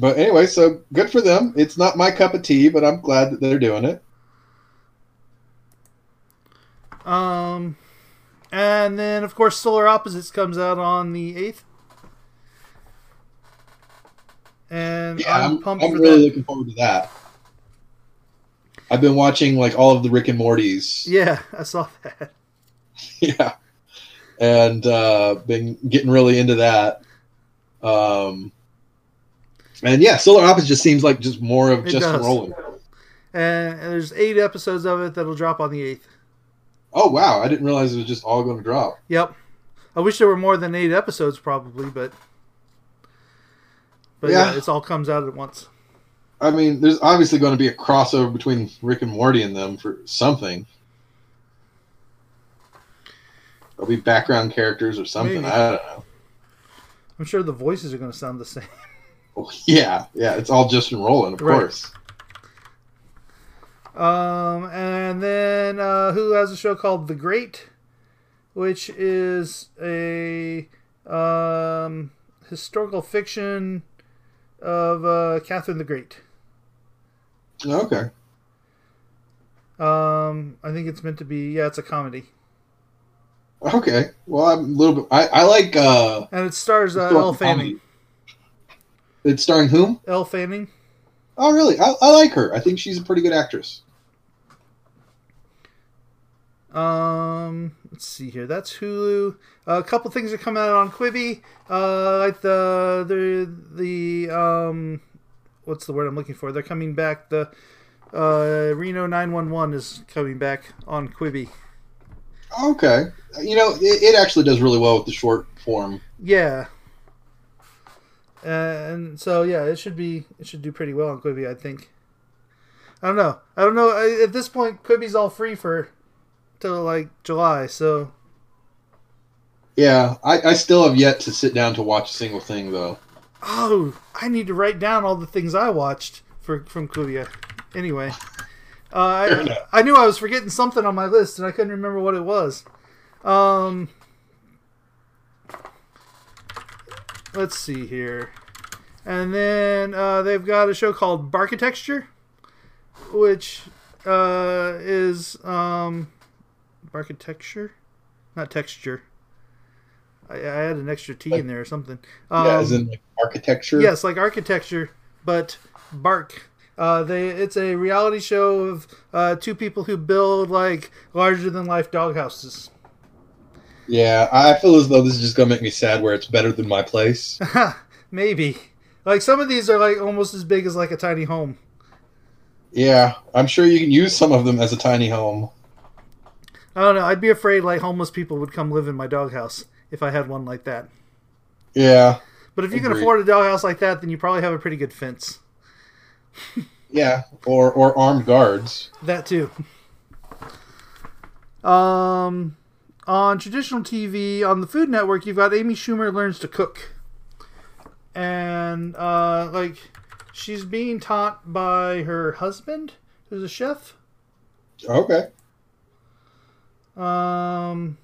But anyway, so good for them. It's not my cup of tea, but I'm glad that they're doing it. Um, and then of course, Solar Opposites comes out on the eighth, and Yeah, I'm, I'm, pumped I'm for really that. looking forward to that. I've been watching like all of the Rick and Morty's, Yeah, I saw that. yeah, and uh, been getting really into that. Um, and yeah, Solar Opposites just seems like just more of It just does. rolling. And there's eight episodes of it that'll drop on the eighth. Oh wow, I didn't realize it was just all going to drop. Yep. I wish there were more than eight episodes, probably, but but yeah, Yeah. it's all comes out at once. I mean, there's obviously going to be a crossover between Rick and Morty and them for something. There'll be background characters or something. Maybe. I don't know. I'm sure the voices are going to sound the same. Yeah, yeah, it's all Justin Roiland, of Right. course. Um, and then uh, Hulu has a show called The Great, which is a um, historical fiction of uh, Catherine the Great. Okay. Um, I think it's meant to be yeah, it's a comedy, Okay. Well, I'm a little bit. I, I like. uh and it stars uh, Elle Fanning. It's starring whom? Elle Fanning. Oh, really? I, I like her. I think she's a pretty good actress. Um, let's see here. That's Hulu. a couple things are coming out on Quibi. Uh, like the the the um, what's the word I'm looking for? They're coming back. The uh, Reno 911 is coming back on Quibi. Okay. You know, it, it actually does really well with the short form. Yeah. Uh, and so yeah, it should be it should do pretty well on Quibi, I think. I don't know. I don't know. I- At this point, Quibi's all free for till like July, so Yeah, I, I still have yet to sit down to watch a single thing, though. Oh, I need to write down all the things I watched for from Quibi. Anyway, uh, I. I knew I was forgetting something on my list, and I couldn't remember what it was. Um, let's see here, and then uh, they've got a show called Barkitecture, which uh, is um, Barkitecture, not texture. I, I had an extra T in there or something. Um, yeah, as in like architecture. Yes, like architecture, but bark. Uh, they it's a reality show of uh, two people who build like larger than life doghouses. Yeah, I feel as though this is just gonna make me sad. Where it's better than my place. Maybe like some of these are like almost as big as like a tiny home. yeah, I'm sure you can use some of them as a tiny home. I don't know. I'd be afraid like homeless people would come live in my doghouse if I had one like that. Yeah, But if you can afford a doghouse like that, then you probably have a pretty good fence. Yeah, or or armed guards. That too. Um, on traditional TV on the Food Network, you've got Amy Schumer learns to cook, and uh, like she's being taught by her husband, who's a chef. Okay. Um,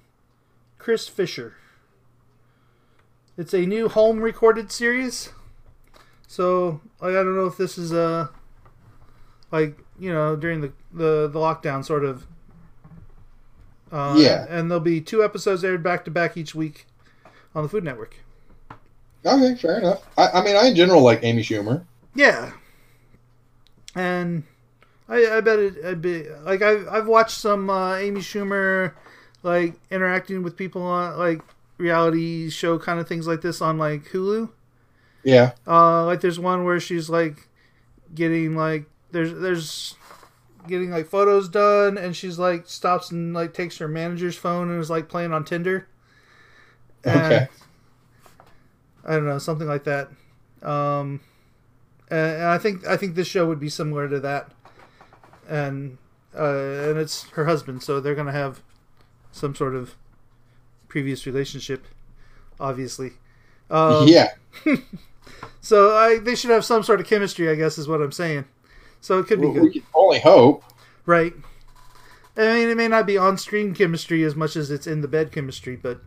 Chris Fischer. It's a new home recorded series. So like, I don't know if this is a like you know during the the, the lockdown sort of. Uh, Yeah. and there'll be two episodes aired back to back each week on the Food Network. Okay, fair enough. I, I mean, I in general like Amy Schumer. Yeah, and I, I bet it, I'd be like I've I've watched some uh, Amy Schumer like interacting with people on like reality show kind of things like this on like Hulu. Yeah. Uh, like there's one where she's like getting like there's there's getting like photos done, and she's like stops and like takes her manager's phone and is like playing on Tinder. And- Okay. I don't know, something like that. Um, and, and I think I think this show would be similar to that, and uh, and it's her husband, so they're gonna have some sort of previous relationship, obviously. Um, yeah. So I they should have some sort of chemistry, I guess, is what I'm saying. So it could be We, good, we can only hope. right? I mean, it may not be on-screen chemistry as much as it's in the bed chemistry, but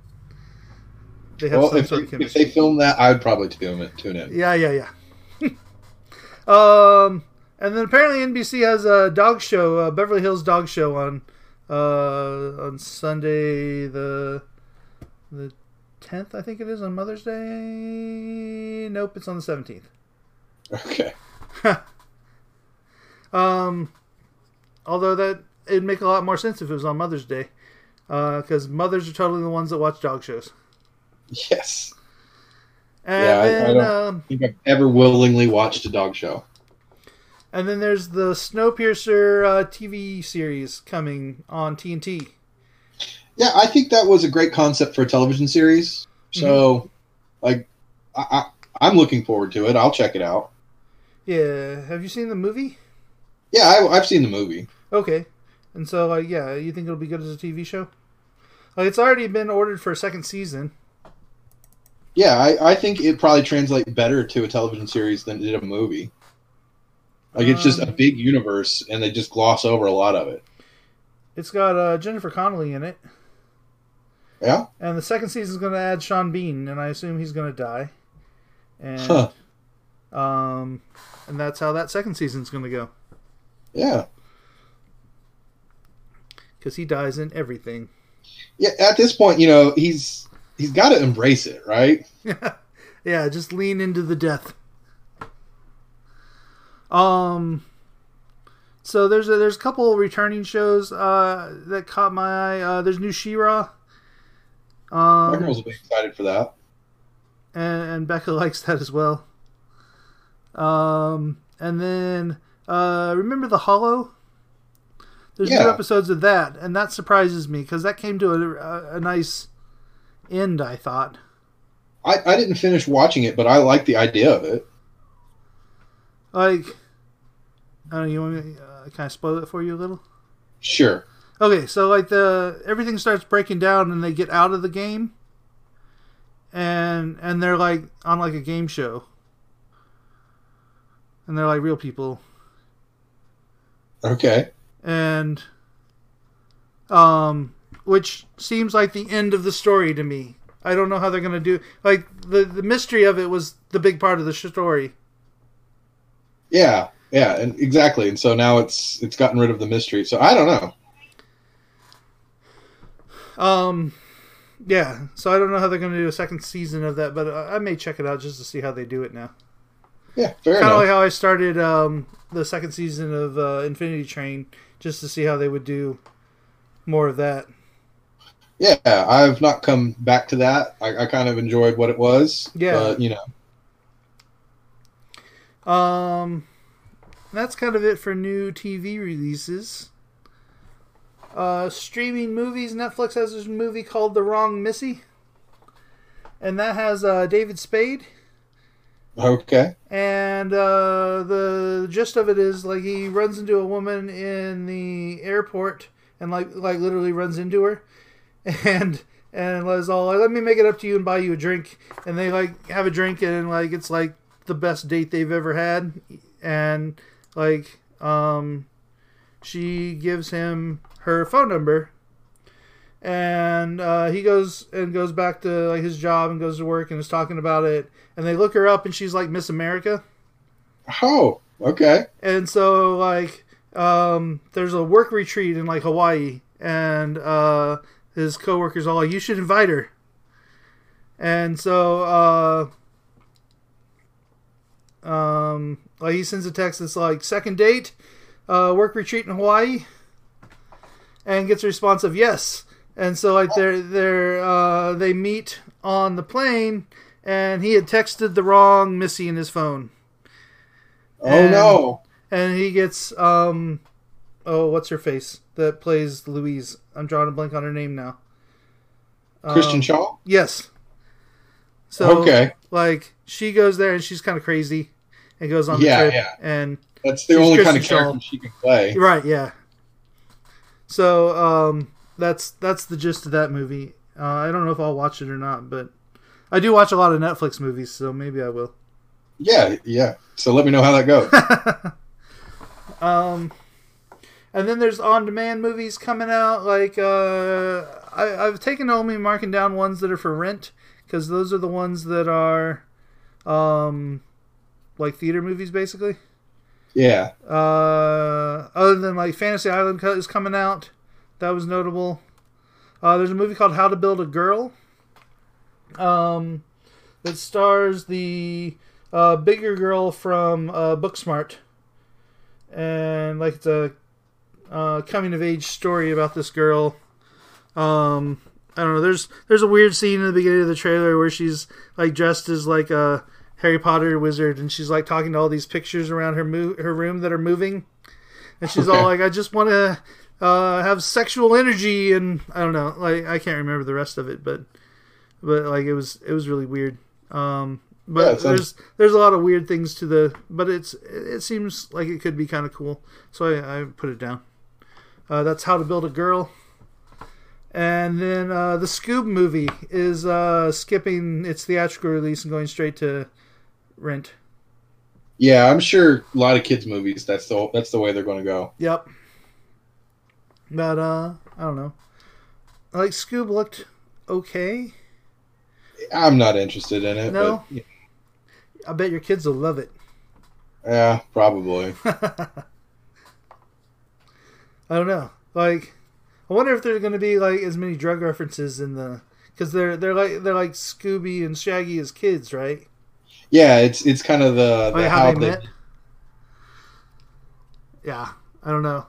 they have Well, some sort they- of chemistry. if they film that, I'd probably tune it. Tune in. Yeah, yeah, yeah. um, and then apparently NBC has a dog show, uh, Beverly Hills Dog Show on uh, on Sunday the the tenth, I think it is on Mother's Day. Nope, it's on the seventeenth. Okay. Um, although that it'd make a lot more sense if it was on Mother's Day, because mothers are totally the ones that watch dog shows. Yes. And Yeah, I- I don't- um, think I've ever willingly watched a dog show. and then there's the Snowpiercer uh, TV series coming on TNT. Yeah, I think that was a great concept for a television series. So, like, I, I, I'm looking forward to it. I'll check it out. Yeah, have you seen the movie? Yeah, I, I've seen the movie. Okay, and so like, yeah, you think it'll be good as a TV show? Like, it's already been ordered for a second season. Yeah, I, I think it probably translates better to a television series than it did a movie. Like it's just a Um, big universe, and they just gloss over a lot of it. It's got uh, Jennifer Connelly in it, Yeah, and the second season is going to add Sean Bean, and I assume he's going to die. And Huh. um, and that's how that second season is going to go yeah, because he dies in everything. yeah. At this point, you know, he's he's got to embrace it, right? yeah, yeah. just lean into the death. Um, so there's a, there's a couple returning shows uh, that caught my eye. Uh, there's new My Um, girls will be excited for that. and, and Becca likes that as well. Um, and then uh, remember the Hollow. There's Yeah. episodes of that, and that surprises me because that came to a, a, a nice end. I thought. I, I didn't finish watching it, but I like the idea of it. Like, I don't know. You want me? Uh, can I spoil it for you a little? Sure. Okay, so like the everything starts breaking down, and they get out of the game, and and they're like on like a game show, and they're like real people, Okay. and um, which seems like the end of the story to me. I don't know how they're gonna do. Like the the mystery of it was the big part of the story. Yeah. Yeah. And exactly. And so now it's it's gotten rid of the mystery. So I don't know. Um, yeah. So I don't know how they're gonna do a second season of that, but I I may check it out just to see how they do it now. Yeah. Fair kind of like how I started um, the second season of uh, Infinity Train, just to see how they would do more of that. yeah. I've not come back to that. I, I kind of enjoyed what it was. Yeah. But, you know. Um, that's kind of it for new TV releases. Uh, streaming movies. Netflix has this movie called The Wrong Missy, and that has uh, David Spade. Okay. And uh, the gist of it is like he runs into a woman in the airport and like like literally runs into her, and and was all like, "Let me make it up to you and buy you a drink." And they like have a drink and like it's like the best date they've ever had, and like um, she gives him her phone number. And uh, he goes and goes back to like his job and goes to work and is talking about it. And they look her up and she's like Miss America. Oh, okay. And so like um, there's a work retreat in like Hawaii, and uh, his coworkers all like, "You should invite her." And so uh, um, like he sends a text that's like second date, uh, work retreat in Hawaii, and gets a response of yes. And so like they're they're uh, they meet on the plane, and he had texted the wrong Missy in his phone Oh And- no. and he gets um oh what's her face that plays louise i'm drawing a blank on her name now Kristen Um, Schaal. yes so okay. like she goes there and she's kind of crazy and goes on Yeah, the trip yeah. and That's the she's only kind of character she can play. right yeah so um that's that's the gist of that movie uh, i don't know if i'll watch it or not but i do watch a lot of netflix movies so maybe i will Yeah, yeah. So let me know how that goes. Um, and then there's on-demand movies coming out. Like uh, I, I've taken only marking down ones that are for rent because those are the ones that are, um, like theater movies basically. Yeah. Uh, other than like Fantasy Island is coming out, that was notable. Uh, there's a movie called How to Build a Girl. Um, that stars the uh, bigger girl from uh, Booksmart, and like it's a uh, coming of age story about this girl. Um, I don't know. There's there's a weird scene in the beginning of the trailer where she's like dressed as like a Harry Potter wizard, and she's like talking to all these pictures around her mo- her room that are moving, and she's all like, "I just want to uh, have sexual energy," and I don't know. Like I can't remember the rest of it, but but like it was it was really weird. Um, but sounds- there's there's a lot of weird things to the, but it's it seems like it could be kind of cool, so I, I put it down. Uh, that's how to build a girl. And then uh, the Scoob movie is uh, skipping its theatrical release and going straight to rent. Yeah, I'm sure a lot of kids' movies. That's the that's the way they're going to go. Yep. But uh, I don't know. Like Scoob looked okay. I'm not interested in it. No? But, I bet your kids will love it. yeah, probably. I don't know. Like, I wonder if there's going to be like as many drug references in the because they're they're like they're like Scooby and Shaggy as kids, right? Yeah, it's it's kind of the, the Like how how they met. Yeah, I don't know.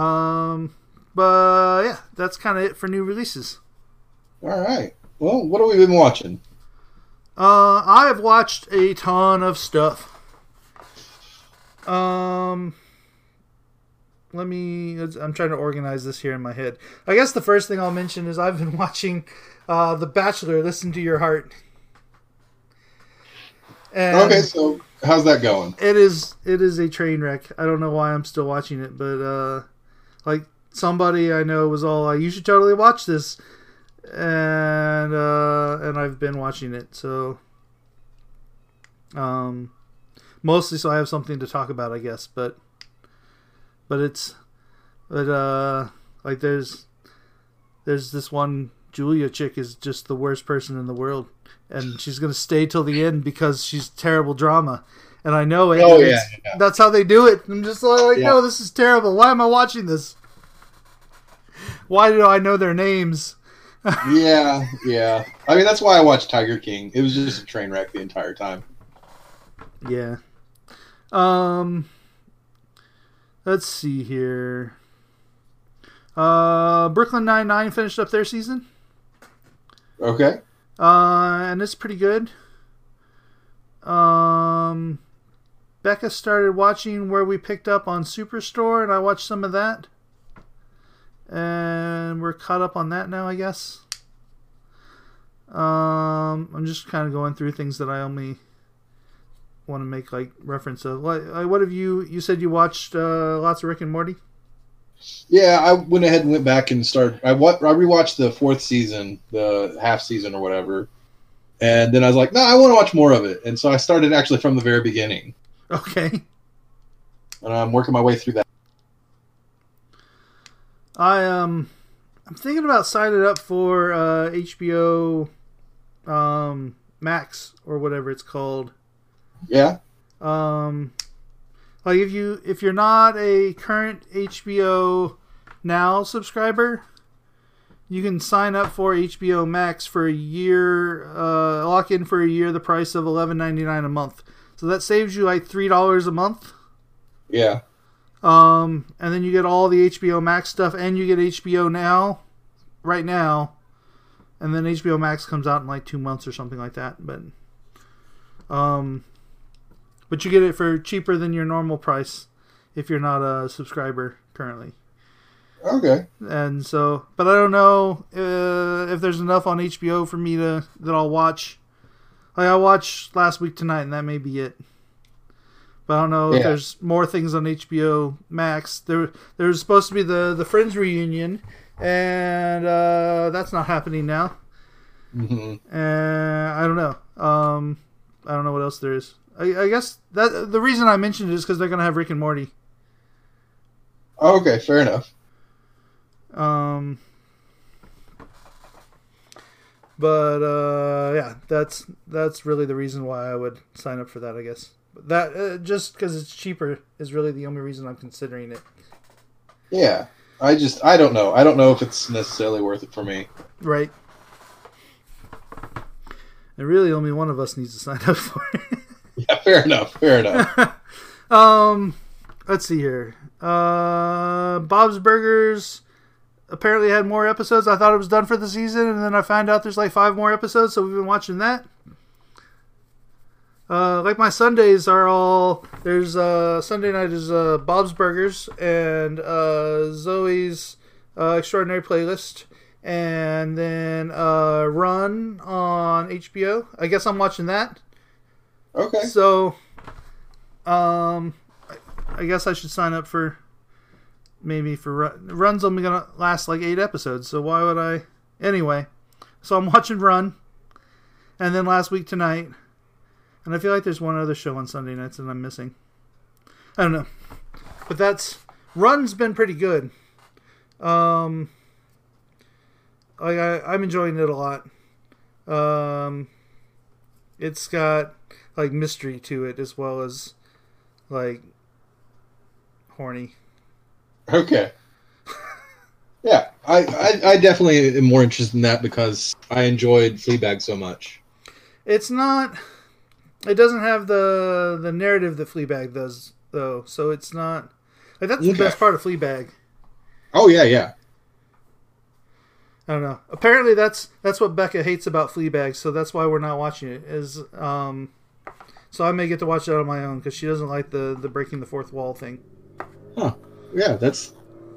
Um, but yeah, that's kind of it for new releases. All right. Well, what have we been watching? Uh, I have watched a ton of stuff. Um, let me. I'm trying to organize this here in my head. I guess the first thing I'll mention is I've been watching uh, The Bachelor. Listen to your heart. And Okay, so how's that going? it is it is a train wreck. I don't know why I'm still watching it, but uh, like somebody I know was all like, "You should totally watch this," and uh, and I've been watching it. So, um, mostly so I have something to talk about, I guess. But but it's but uh, like there's there's this one Julia chick is just the worst person in the world, and she's gonna stay till the end because she's terrible drama, and I know it. Oh yeah, yeah. that's how they do it. I'm just like, Yeah. no, this is terrible. Why am I watching this? Why do I know their names? yeah, yeah. I mean, that's why I watched Tiger King. It was just a train wreck the entire time. Yeah. Um. Let's see here. Uh, Brooklyn Nine Nine finished up their season. Okay. Uh, and it's pretty good. Um, Becca started watching where we picked up on Superstore, and I watched some of that. And we're caught up on that now, I guess. Um, I'm just kind of going through things that I only want to make like reference of. Like, what have you? You said you watched uh, lots of Rick and Morty. Yeah, I went ahead and went back and started. I wa- I rewatched the fourth season, the half season or whatever, and then I was like, no, I want to watch more of it, and so I started actually from the very beginning, Okay. and I'm working my way through that. I um I'm thinking about signing up for uh, HBO um, Max or whatever it's called. Yeah. Um, like if you if you're not a current HBO Now subscriber, you can sign up for HBO Max for a year, uh, lock in for a year, the price of eleven ninety nine a month. So that saves you like three dollars a month. Yeah. Um, and then you get all the HBO Max stuff, and you get HBO Now, right now, and then HBO Max comes out in like two months or something like that. But, um, but you get it for cheaper than your normal price if you're not a subscriber currently. Okay. And so, but I don't know uh, if there's enough on HBO for me to that I'll watch. Like I watched last week tonight, and that may be it. But I don't know if there's more things on HBO Max. There, there's supposed to be the the Friends reunion, and uh, that's not happening now. hmm And I don't know. Um, I don't know what else there is. I, I guess that the reason I mentioned it is because they're gonna have Rick and Morty. Okay, fair enough. Um, but uh, yeah, that's that's really the reason why I would sign up for that. I guess but that uh, just because it's cheaper is really the only reason I'm considering it. Yeah. I just I don't know. I don't know if it's necessarily worth it for me. Right. And really, only one of us needs to sign up for it. Yeah, fair enough. Fair enough. um, let's see here. Uh, Bob's Burgers apparently had more episodes. I thought it was done for the season, and then I found out there's like five more episodes, so we've been watching that. Uh, like my Sundays are all there's uh Sunday night is uh Bob's Burgers and uh Zoe's uh, extraordinary playlist and then uh Run on HBO. I guess I'm watching that. Okay. So, um, I, I guess I should sign up for maybe for Run. Run's only gonna last like eight episodes, so why would I? Anyway, so I'm watching Run, and then last week tonight, and I feel like there's one other show on Sunday nights that I'm missing. I don't know, but that's Run's been pretty good. Um, like I, I'm enjoying it a lot. Um, it's got like mystery to it as well as like horny. Okay. yeah, I, I, I definitely am more interested in that because I enjoyed Fleabag so much. It's not. It doesn't have the the narrative that Fleabag does though, so it's not. Like that's the best part of Fleabag. Oh yeah, yeah. I don't know. Apparently, that's that's what Becca hates about Fleabag, so that's why we're not watching it. Is um, so I may get to watch it on my own because she doesn't like the the breaking the fourth wall thing. Huh. Yeah, that's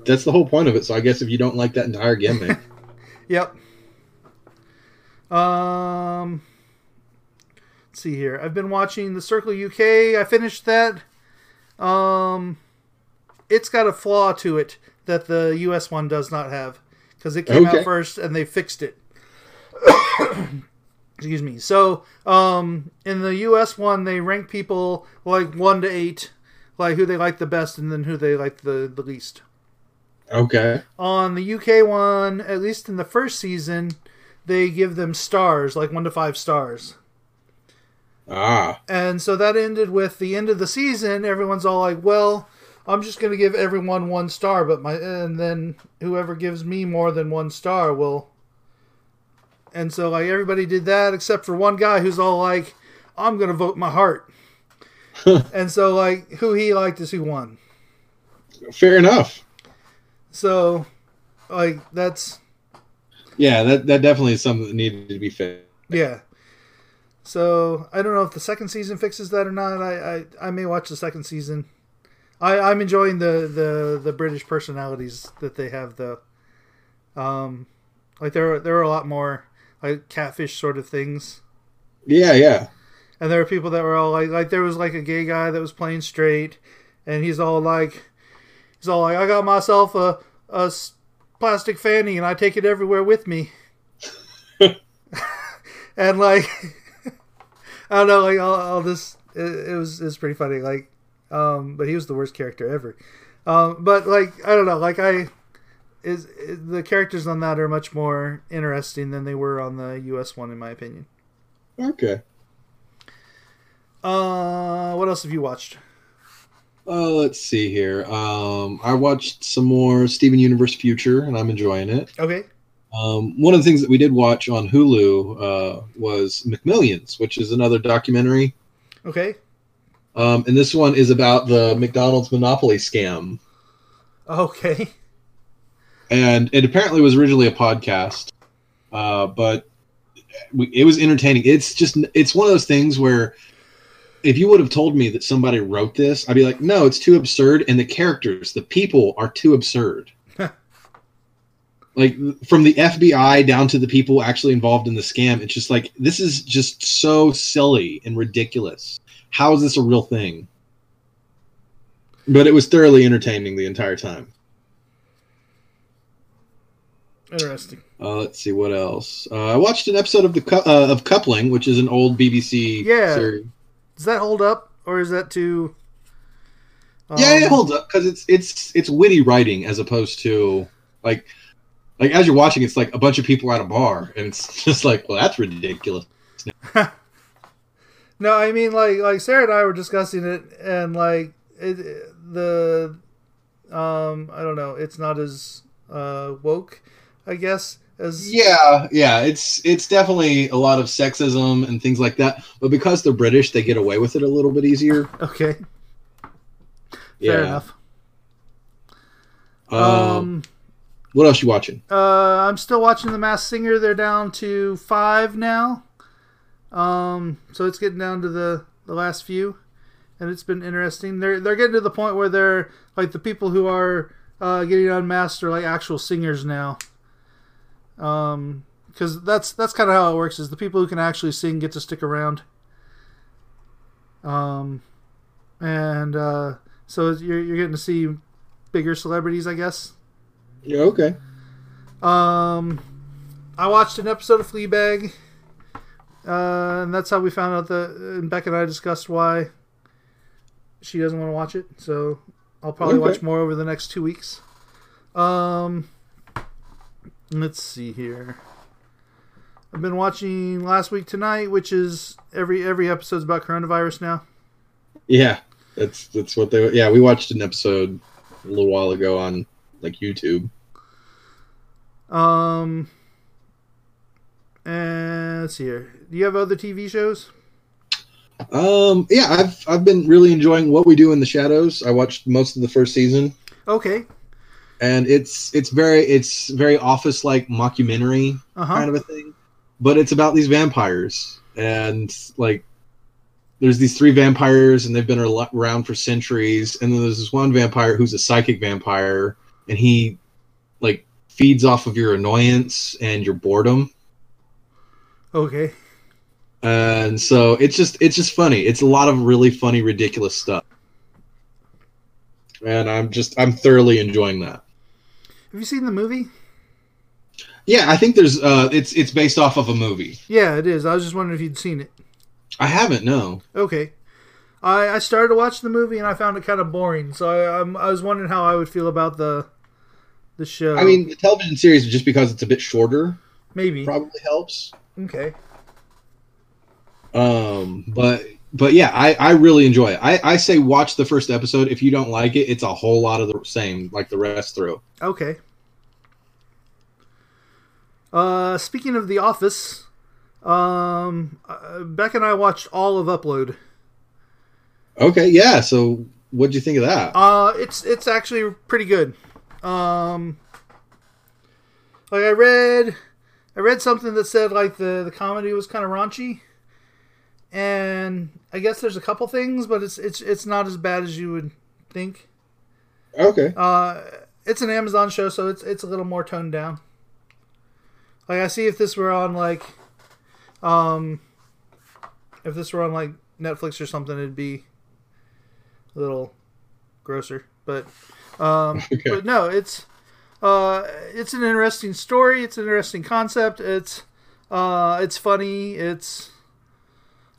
that's the whole point of it. So I guess if you don't like that entire gimmick, Yep. Um, let's see here. I've been watching The Circle UK. I finished that. Um, it's got a flaw to it that the US one does not have because it came Okay. out first and they fixed it. Excuse me. So, um, in the US one, they rank people like one to eight, like who they like the best, and then who they like the, the least okay. on the UK one, at least in the first season, they give them stars, like one to five stars. Ah, And so that ended with the end of the season. Everyone's all like, "Well, I'm just going to give everyone one star, but my and then whoever gives me more than one star will." And so like everybody did that except for one guy who's all like, "I'm going to vote my heart." and so like who he liked is who won. fair enough. So like that's Yeah, that that definitely is something that needed to be fixed. Yeah. So I don't know if the second season fixes that or not. I I, I may watch the second season. I I'm enjoying the the the British personalities that they have though. Um, like there are, there are a lot more like catfish sort of things, Yeah, yeah. and there were people that were all like like there was like a gay guy that was playing straight, and he's all like he's all like I got myself a a plastic fanny and I take it everywhere with me. and like I don't know, like all, all this it, it was it was pretty funny. Like, um, but he was the worst character ever. Um, but like I don't know, like I is, is the characters on that are much more interesting than they were on the U.S. one, in my opinion. Okay. Uh, what else have you watched? Uh, let's see here. Um, I watched some more Steven Universe Future, and I'm enjoying it. Okay, Um, one of the things that we did watch on Hulu uh, was McMillions, which is another documentary. okay, Um, and this one is about the McDonald's monopoly scam. okay, And it apparently was originally a podcast, uh, but we, it was entertaining. It's just it's one of those things where if you would have told me that somebody wrote this, I'd be like, no, it's too absurd, and the characters, the people, are too absurd. like from the FBI down to the people actually involved in the scam, it's just like this is just so silly and ridiculous. How is this a real thing? But it was thoroughly entertaining the entire time. Interesting. Uh, let's see what else. Uh, I watched an episode of the uh, of Coupling, which is an old BBC Yeah. series. Does that hold up, or is that too? yeah, um, it holds up because it's it's it's witty writing as opposed to like like as you're watching, it's like a bunch of people at a bar, and it's just like, well, that's ridiculous. No, I mean like like Sarah and I were discussing it, and like it, the um I don't know, it's not as uh woke, I guess as Yeah, yeah, it's it's definitely a lot of sexism and things like that. But because they're British, they get away with it a little bit easier. okay, Yeah. fair enough. Um, Um, what else you watching? uh, I'm still watching The Masked Singer. They're down to five now. Um, so it's getting down to the the last few, and it's been interesting. They're they're getting to the point where they're like the people who are uh, getting unmasked are like actual singers now. Um, because that's that's kind of how it works. Is the people who can actually sing get to stick around. Um, and uh, so you're you're getting to see bigger celebrities, I guess. Yeah, okay. Um, I watched an episode of Fleabag, uh, and that's how we found out that. And Beck and I discussed why she doesn't want to watch it. So I'll probably Okay. watch more over the next two weeks. Um, let's see here. I've been watching Last Week Tonight, which is every every episode's about coronavirus now. Yeah, that's that's what they. Yeah, we watched an episode a little while ago on like YouTube. Um, and let's see here. Do you have other TV shows? Um, yeah, I've I've been really enjoying what we do in the shadows. I watched most of the first season, Okay. And it's it's very it's very office like mockumentary Uh huh. kind of a thing, but it's about these vampires and like there's these three vampires and they've been around for centuries, and then there's this one vampire who's a psychic vampire, and he like feeds off of your annoyance and your boredom. Okay. and so it's just it's just funny it's a lot of really funny ridiculous stuff and i'm just i'm thoroughly enjoying that Have you seen the movie? yeah i think there's uh it's it's based off of a movie Yeah, it is. I was just wondering if you'd seen it. i haven't no Okay. I, I started to watch the movie and I found it kind of boring, so I, I'm, I was wondering how I would feel about the the show. i mean the television series just because it's a bit shorter maybe. probably helps Okay. um but but yeah i i really enjoy it i i say watch the first episode if you don't like it it's a whole lot of the same like the rest through Okay. Uh, speaking of The Office, um, uh, Beck and I watched all of Upload. okay yeah so what'd you think of that Uh, it's it's actually pretty good. Um, like I read, I read something that said like the the comedy was kind of raunchy, and I guess there's a couple things, but it's it's it's not as bad as you would think. okay Uh, it's an Amazon show, so it's it's a little more toned down. Like I see if this were on like, um, if this were on like Netflix or something, it'd be a little grosser. But, um, Okay. but no, it's uh, it's an interesting story. It's an interesting concept. It's uh, it's funny. It's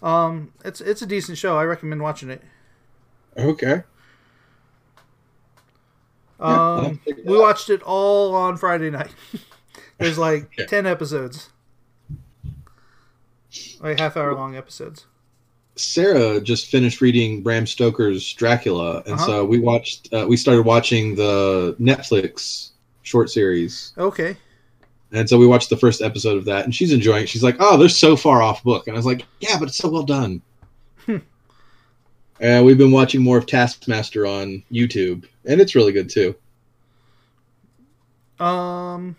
um, it's it's a decent show. I recommend watching it. okay Um, have to check it we watched it all on Friday night. There's like Yeah. ten episodes, like half hour long episodes. Sarah just finished reading Bram Stoker's Dracula, and Uh-huh. so we watched. Uh, we started watching the Netflix short series, Okay, and so we watched the first episode of that, and she's enjoying. it. She's like, "Oh, they're so far off book," and I was like, "Yeah, but it's so well done." Hmm. and we've been watching more of Taskmaster on YouTube, and it's really good too. um,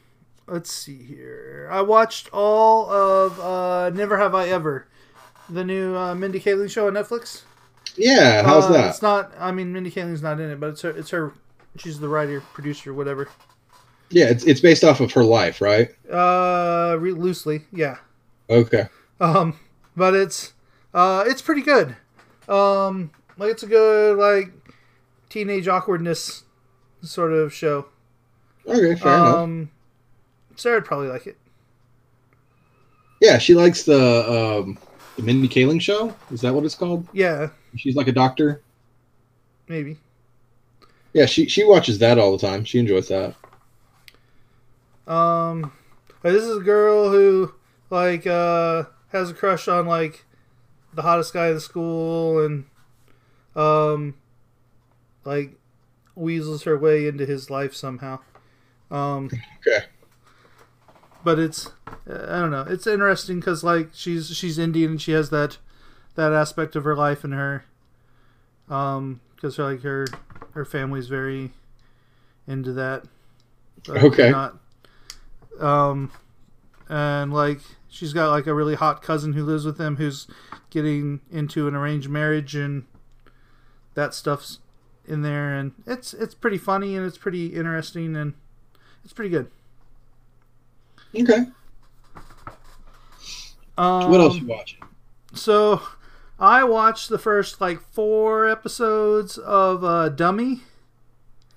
let's see here. I watched all of uh, Never Have I Ever, the new uh, Mindy Kaling show on Netflix. Yeah, how's Uh, that? It's not. I mean, Mindy Kaling's not in it, but it's her. It's her. She's the writer, producer, whatever. Yeah, it's it's based off of her life, right? Uh, re- loosely, yeah. Okay. Um, but it's uh, it's pretty good. Um, like it's a good like teenage awkwardness sort of show. Okay, fair enough. Um, Sarah'd probably like it. Yeah, she likes the um, the Mindy Kaling show. Is that what it's called? Yeah, She's like a doctor. maybe. Yeah, she she watches that all the time. She enjoys that. Um, this is a girl who like uh has a crush on like the hottest guy in the school and um like weasels her way into his life somehow. Um, Okay. but it's I don't know. It's interesting because like she's she's Indian and she has that that aspect of her life in her um because like her her family's very into that. But Okay. Not, um, and like she's got like a really hot cousin who lives with them who's getting into an arranged marriage and that stuff's in there and it's it's pretty funny and it's pretty interesting and it's pretty good. Okay. Um, What else you watching? So, I watched the first like four episodes of uh, Dummy.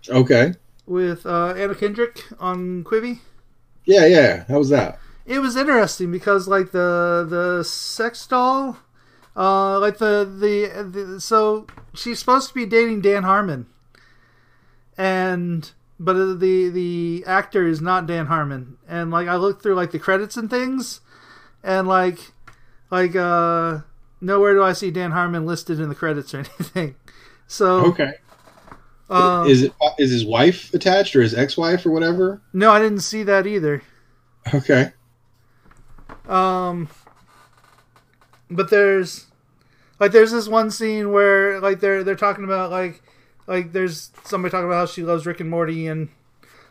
Okay. with uh, Anna Kendrick on Quibi. Yeah, yeah. How was that? It was interesting because like the the sex doll, uh, like the, the the so she's supposed to be dating Dan Harmon, and but the the actor is not Dan Harmon, and like I looked through like the credits and things, and like like uh nowhere do I see Dan Harmon listed in the credits or anything. So Okay. Um, is it is his wife attached or his ex-wife or whatever? no, I didn't see that either. Okay. Um, but there's like there's this one scene where like they're they're talking about like like there's somebody talking about how she loves Rick and Morty and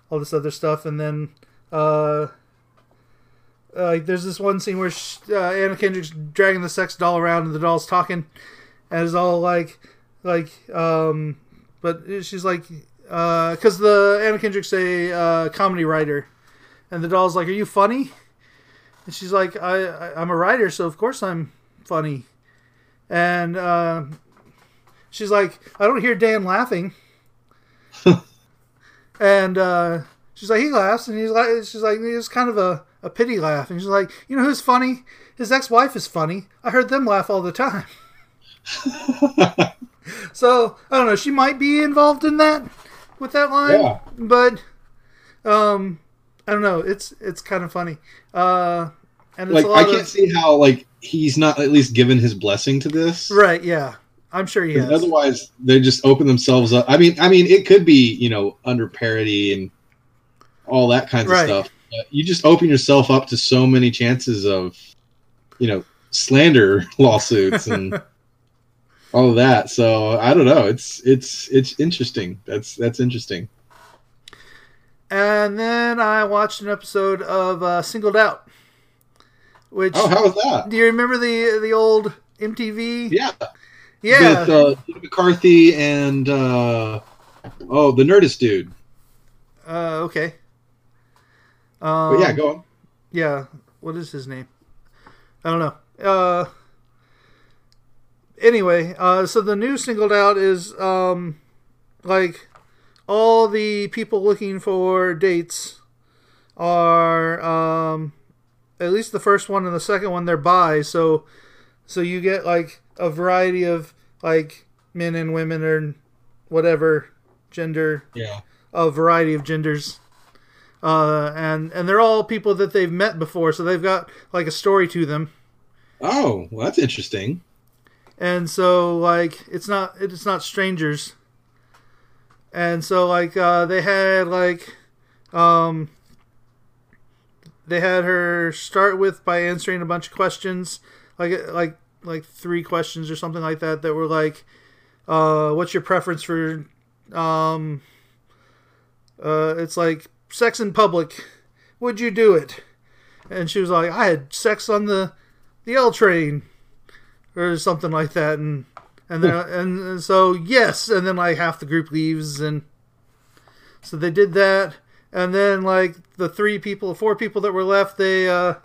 all this other stuff, and then uh. uh, Like there's this one scene where sh uh, Anna Kendrick's dragging the sex doll around and the doll's talking, and it's all like, like, um, but she's like, because the Anna Kendrick's a uh, comedy writer, and the doll's like, "Are you funny?" And she's like, I, I I'm a writer, so of course I'm funny. And uh, she's like, I don't hear Dan laughing. and uh, she's like, he laughs, and he's like, she's like, it's kind of a, a pity laugh. And she's like, you know who's funny? His ex-wife is funny. I heard them laugh all the time. So I don't know. She might be involved in that with that line, Yeah. but um, I don't know. It's it's kind of funny. Uh, and it's like I can't of see how like he's not at least given his blessing to this. right. Yeah, I'm sure he has. Otherwise, they just open themselves up. I mean, I mean, it could be you know under parody and all that kinds Right. of stuff. But you just open yourself up to so many chances of, you know, slander lawsuits and all of that. So I don't know. It's it's it's interesting. That's that's interesting. And then I watched an episode of uh, Singled Out, which Oh, how was that? do you remember the the old MTV? Yeah, yeah. with uh, McCarthy and uh, oh, the Nerdist dude. uh, okay. Um, But yeah, go on. Yeah, what is his name? I don't know. Uh anyway, uh so the new singled out is um like all the people looking for dates are um at least the first one and the second one they're bi, so so you get like a variety of like men and women or whatever gender Yeah. a variety of genders. Uh, and and they're all people that they've met before, so they've got like a story to them. Oh, well, that's interesting. And so like it's not it's not strangers. And so like uh, they had like um they had her start with by answering a bunch of questions like like like three questions or something like that that were like uh what's your preference for um uh it's like sex in public. Would you do it? And she was like i had sex on the the l train or something like that and and then and, and so yes and then like half the group leaves and so they did that and then like the three people four people that were left they uh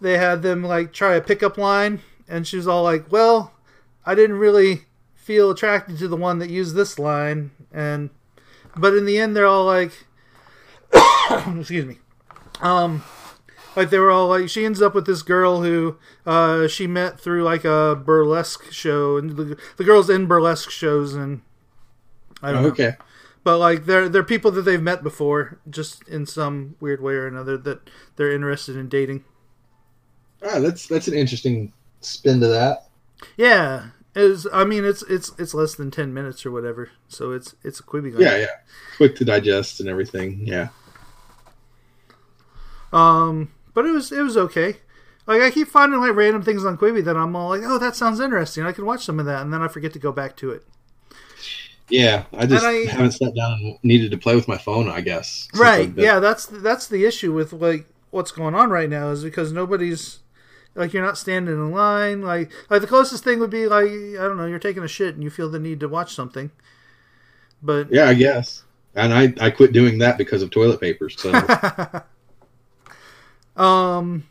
they had them like try a pickup line and she was all like well i didn't really feel attracted to the one that used this line and but in the end they're all like excuse me um like they were all like she ends up with this girl who uh she met through like a burlesque show and the, the girls in burlesque shows and i don't know Okay. but like they're they're people that they've met before just in some weird way or another that they're interested in dating Ah, that's that's an interesting spin to that. yeah is i mean it's it's it's less than 10 minutes or whatever so it's it's a quibi. Yeah, yeah. Quick to digest and everything. Yeah. Um, but it was it was okay. Like I keep finding like random things on Quibi that I'm all like, oh, that sounds interesting. I can watch some of that, and then I forget to go back to it. Yeah. I just I- haven't sat down and needed to play with my phone, I guess. Right? Yeah, that's that's the issue with like what's going on right now is because nobody's like you're not standing in line. Like like the closest thing would be like I don't know, you're taking a shit and you feel the need to watch something. But Yeah, I guess. And I, I quit doing that because of toilet paper. So um,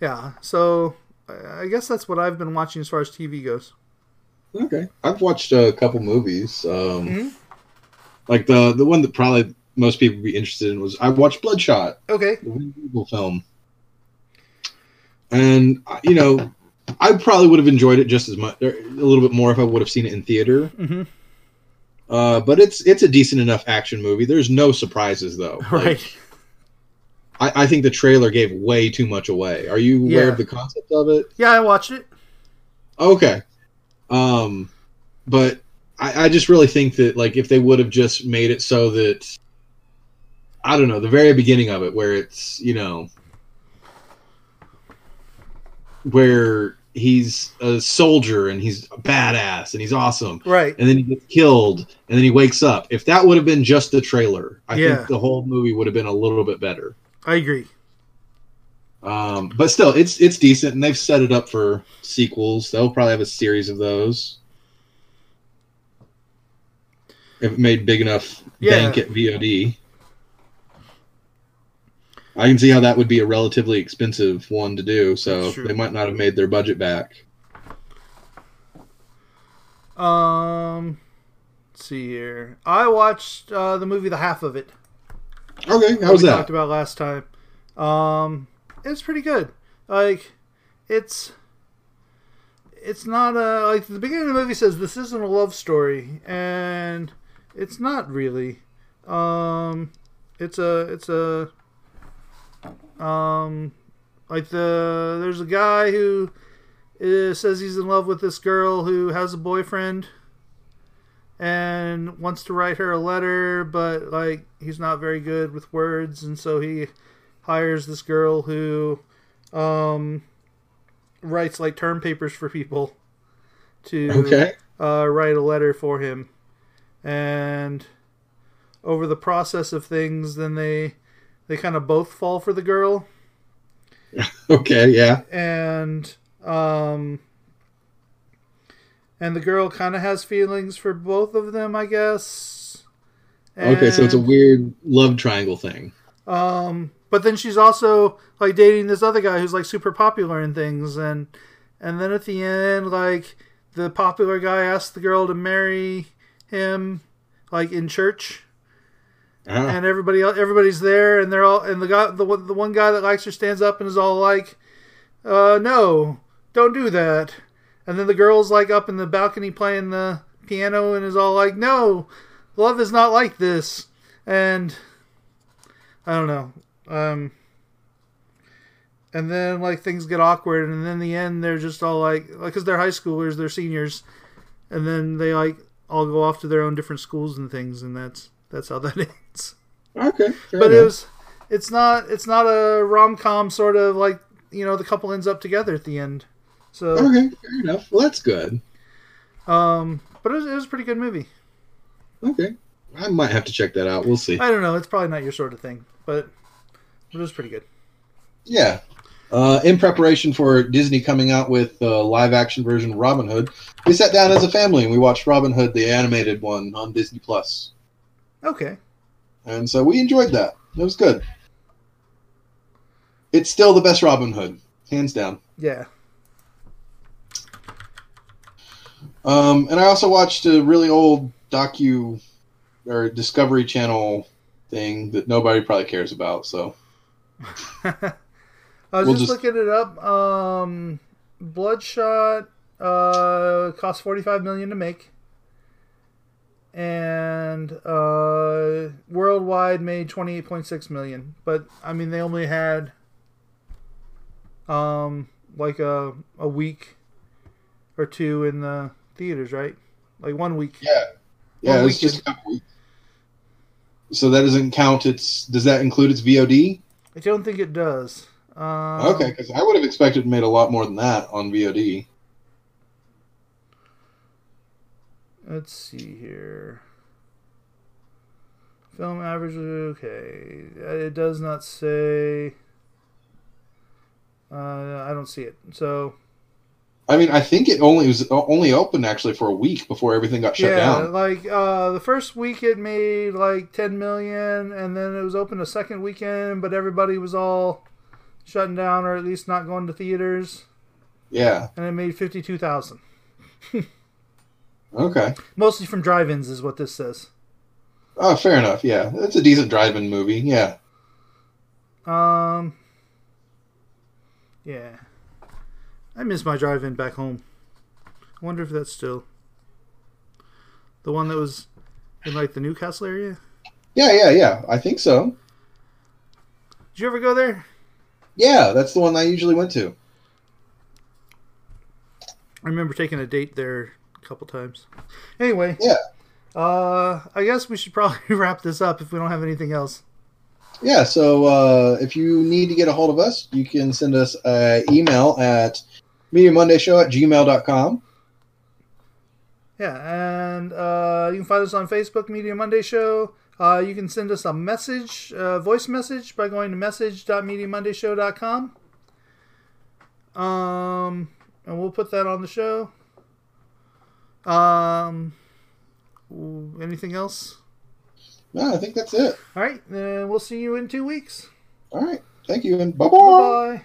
yeah. So I guess that's what I've been watching as far as TV goes. okay, I've watched a couple movies. Um, Mhm. Like the the one that probably most people would be interested in was I watched Bloodshot, Okay. the film, and uh, you know, I probably would have enjoyed it just as much, a little bit more if I would have seen it in theater. hmm Uh, but it's it's a decent enough action movie. There's no surprises though. Like, Right. I, I think the trailer gave way too much away. Are you aware Yeah. of the concept of it? Yeah, I watched it. Okay. Um, but I, I just really think that like if they would have just made it so that I don't know the very beginning of it where it's you know where he's a soldier and he's a badass and he's awesome Right. and then he gets killed and then he wakes up if that would have been just the trailer i Yeah. think the whole movie would have been a little bit better I agree. um, but still it's it's decent and they've set it up for sequels they'll probably have a series of those if it made big enough Yeah. bank at vod i can see how that would be a relatively expensive one to do so they might not have made their budget back Um, let's see here. I watched uh, the movie The Half of It. Okay how's we that talked about last time. Um, it's pretty good. Like, it's it's not a like the beginning of the movie says this isn't a love story, and it's not really. Um, it's a it's a um like the there's a guy who uh, says he's in love with this girl who has a boyfriend and wants to write her a letter, but like he's not very good with words, and so he hires this girl who um, writes like term papers for people to okay. uh, write a letter for him, and over the process of things, then they they kind of both fall for the girl, okay yeah. And um, and the girl kind of has feelings for both of them, I guess. okay so it's a weird love triangle thing. Um, but then she's also like dating this other guy who's like super popular and things, and and then at the end, like the popular guy asks the girl to marry him, like in church, Ah, and everybody everybody's there, and they're all and the guy the one- the one guy that likes her stands up and is all like, uh, no, don't do that, and then the girl's like up in the balcony playing the piano and is all like, no, love is not like this, and I don't know. Um, and then like things get awkward, and then in the end they're just all like, like, cause they're high schoolers, they're seniors, and then they like all go off to their own different schools and things, and that's that's how that ends. okay But it was, it's not, it's not a rom com sort of like you know the couple ends up together at the end. So, okay fair enough well that's good um, but it was, it was a pretty good movie. okay i might have to check that out we'll see I don't know, it's probably not your sort of thing, but it was pretty good. Yeah. Uh, in preparation for Disney coming out with the live action version of Robin Hood, we sat down as a family and we watched Robin Hood, the animated one, on Disney Plus, Okay, and so we enjoyed that. It was good. It's still the best Robin Hood, hands down. yeah. Um, and I also watched a really old docu or Discovery Channel thing that nobody probably cares about. So I was We'll just, just- looking it up. Um, Bloodshot uh, cost forty five million to make, and uh, worldwide made twenty eight point six million. But I mean, they only had um like a a week or two in the theaters, right? Like one week. yeah, yeah, One it's just a couple weeks. So that doesn't count. Its does that include its VOD? I don't think it does. Um, Okay, because I would have expected it made a lot more than that on VOD. Let's see here. Film average, okay. It does not say. Uh, I don't see it. So I mean, I think it only was only open actually for a week before everything got shut yeah, down. like uh, the first week it made like ten million, and then it was open a second weekend, but everybody was all shutting down or at least not going to theaters, Yeah. and it made fifty two thousand, Okay. mostly from drive-ins, is what this says. Oh, fair enough. Yeah, it's a decent drive-in movie. Yeah. Um. Yeah. I miss my drive-in back home. I wonder if that's still the one that was in like the Newcastle area. Yeah, yeah, yeah. I think so. Did you ever go there? Yeah, that's the one I usually went to. I remember taking a date there a couple times. Anyway. Yeah. Uh, I guess we should probably wrap this up if we don't have anything else. Yeah, so uh, if you need to get a hold of us, you can send us an email at mediamondayshow at gmail.com. Yeah, and uh, you can find us on Facebook, Media Monday Show. Uh, you can send us a message, uh, voice message, by going to message.mediamondayshow.com. Um, and we'll put that on the show. Um, anything else? No, I think that's it. All right, then we'll see you in two weeks. All right. Thank you, and Bye bye.